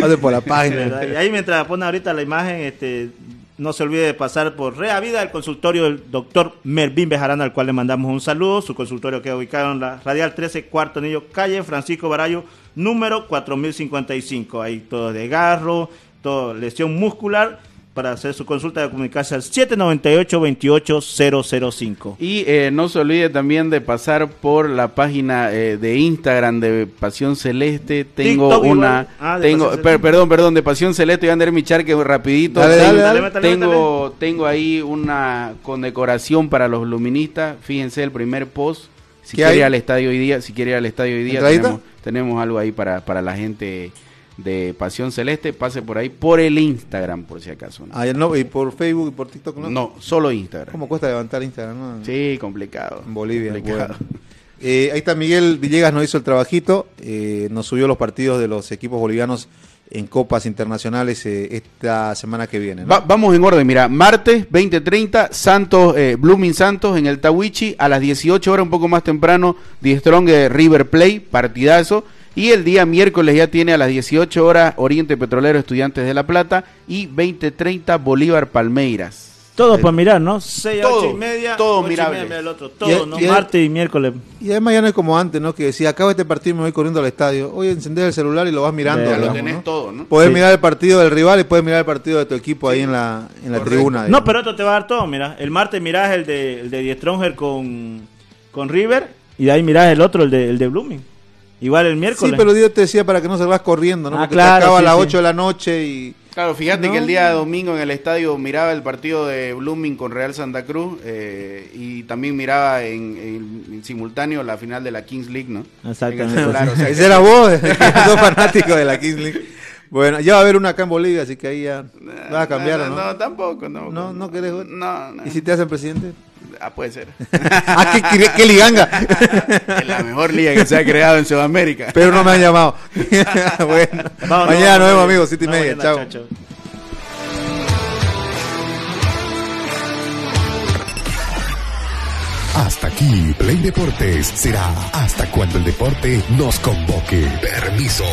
Speaker 3: Pase por la página.
Speaker 2: Y ahí mientras pone ahorita la imagen, este, no se olvide de pasar por Rea Vida, el consultorio del doctor Mervin Bejarano, al cual le mandamos un saludo. Su consultorio queda ubicado en la Radial 13, Cuarto Anillo, calle Francisco Barayo, número 4055. Ahí todo desgarro, todo lesión muscular. Para hacer su consulta de comunicarse al 798-28005.
Speaker 4: Y eh, no se olvide también de pasar por la página eh, de Instagram de Pasión Celeste. Tengo
Speaker 2: TikTok
Speaker 4: una.
Speaker 2: Ah,
Speaker 4: tengo, per- perdón, perdón, de Pasión Celeste. Voy a andar mi charque rapidito.
Speaker 3: Dale,
Speaker 4: tengo,
Speaker 3: dale,
Speaker 2: dale. Métale,
Speaker 4: tengo, tengo ahí una condecoración para los luministas. Fíjense el primer post. Si
Speaker 3: ¿Qué
Speaker 4: quiere ir al estadio hoy día, si quiere ir al estadio hoy día, tenemos, tenemos algo ahí para, para la gente de Pasión Celeste. Pase por ahí por el Instagram, por si acaso. ¿no?
Speaker 3: Ah, no, y por Facebook y por TikTok, ¿no?
Speaker 4: No, solo Instagram.
Speaker 3: ¿Cómo cuesta levantar Instagram? no?
Speaker 4: Sí, complicado.
Speaker 3: En Bolivia.
Speaker 4: Complicado.
Speaker 3: bueno. Eh, ahí está Miguel Villegas, nos hizo el trabajito, eh, nos subió los partidos de los equipos bolivianos en copas internacionales eh, esta semana que viene. ¿no?
Speaker 4: Va- vamos en orden, mira, martes 20:30, Santos, eh, Blooming Santos en el Tawichi, a las 18 horas, un poco más temprano, Die Strong de River Play, partidazo. Y el día miércoles ya tiene a las 18 horas Oriente Petrolero Estudiantes de La Plata y 20:30 Bolívar Palmeiras.
Speaker 2: Todo
Speaker 4: Eh,
Speaker 2: para mirar, ¿no? 6 a
Speaker 4: todo,
Speaker 2: 8 y media.
Speaker 4: todo
Speaker 2: y
Speaker 4: mirable.
Speaker 2: media, el otro,
Speaker 3: Y-
Speaker 2: todo, ¿no?
Speaker 3: y-
Speaker 2: Martes y miércoles.
Speaker 3: Y además ya no es como antes, ¿no? Que decía, acaba este partido me voy corriendo al estadio. Oye, encender el celular y lo vas mirando.
Speaker 2: Ya
Speaker 4: lo tenés
Speaker 3: ¿no?
Speaker 4: todo, ¿no?
Speaker 3: Puedes
Speaker 2: Sí.
Speaker 3: mirar el partido del rival y puedes mirar el partido de tu equipo ahí en la, en la
Speaker 4: Correcto.
Speaker 3: tribuna.
Speaker 2: No, pero esto te va a dar todo, mira. El martes mirás el de, el de Die Stronger con, con River y de ahí mirás el otro, el de, el de Blooming. Igual el
Speaker 3: Sí,
Speaker 2: miércoles.
Speaker 3: pero Dios te decía para que no salgas corriendo, ¿no?
Speaker 2: Ah,
Speaker 3: Porque
Speaker 2: claro,
Speaker 3: te acaba a
Speaker 2: sí,
Speaker 3: las
Speaker 2: sí.
Speaker 3: 8 de la noche y...
Speaker 4: Claro, fíjate
Speaker 3: ¿No?
Speaker 4: que el día domingo en el estadio miraba el partido de Blooming con Real Santa Cruz eh, y también miraba en, en- en simultáneo la final de la Kings League, ¿no?
Speaker 2: Exactamente.
Speaker 4: En el celular, o sea
Speaker 3: Ese era vos, sos fanático de la Kings League. Bueno, ya va a haber una acá en Bolivia, así que ahí ya vas a cambiar,
Speaker 4: no,
Speaker 3: ¿o
Speaker 4: no,
Speaker 3: ¿no?
Speaker 4: no, tampoco, no.
Speaker 3: No, no querés jugar.
Speaker 4: No, no.
Speaker 3: ¿Y si te hacen presidente?
Speaker 4: Ah, puede ser.
Speaker 3: ah, qué, qué- qué liganga.
Speaker 4: es la mejor liga que se ha creado en Sudamérica.
Speaker 3: Pero no me han llamado. bueno,
Speaker 2: Vamos,
Speaker 3: mañana nos
Speaker 2: vamos,
Speaker 3: vemos, amigos, siete y
Speaker 2: No,
Speaker 3: media.
Speaker 2: mañana,
Speaker 3: Chao.
Speaker 2: chao, chao.
Speaker 1: Hasta aquí, Play Deportes será hasta cuando el deporte nos convoque. Permiso.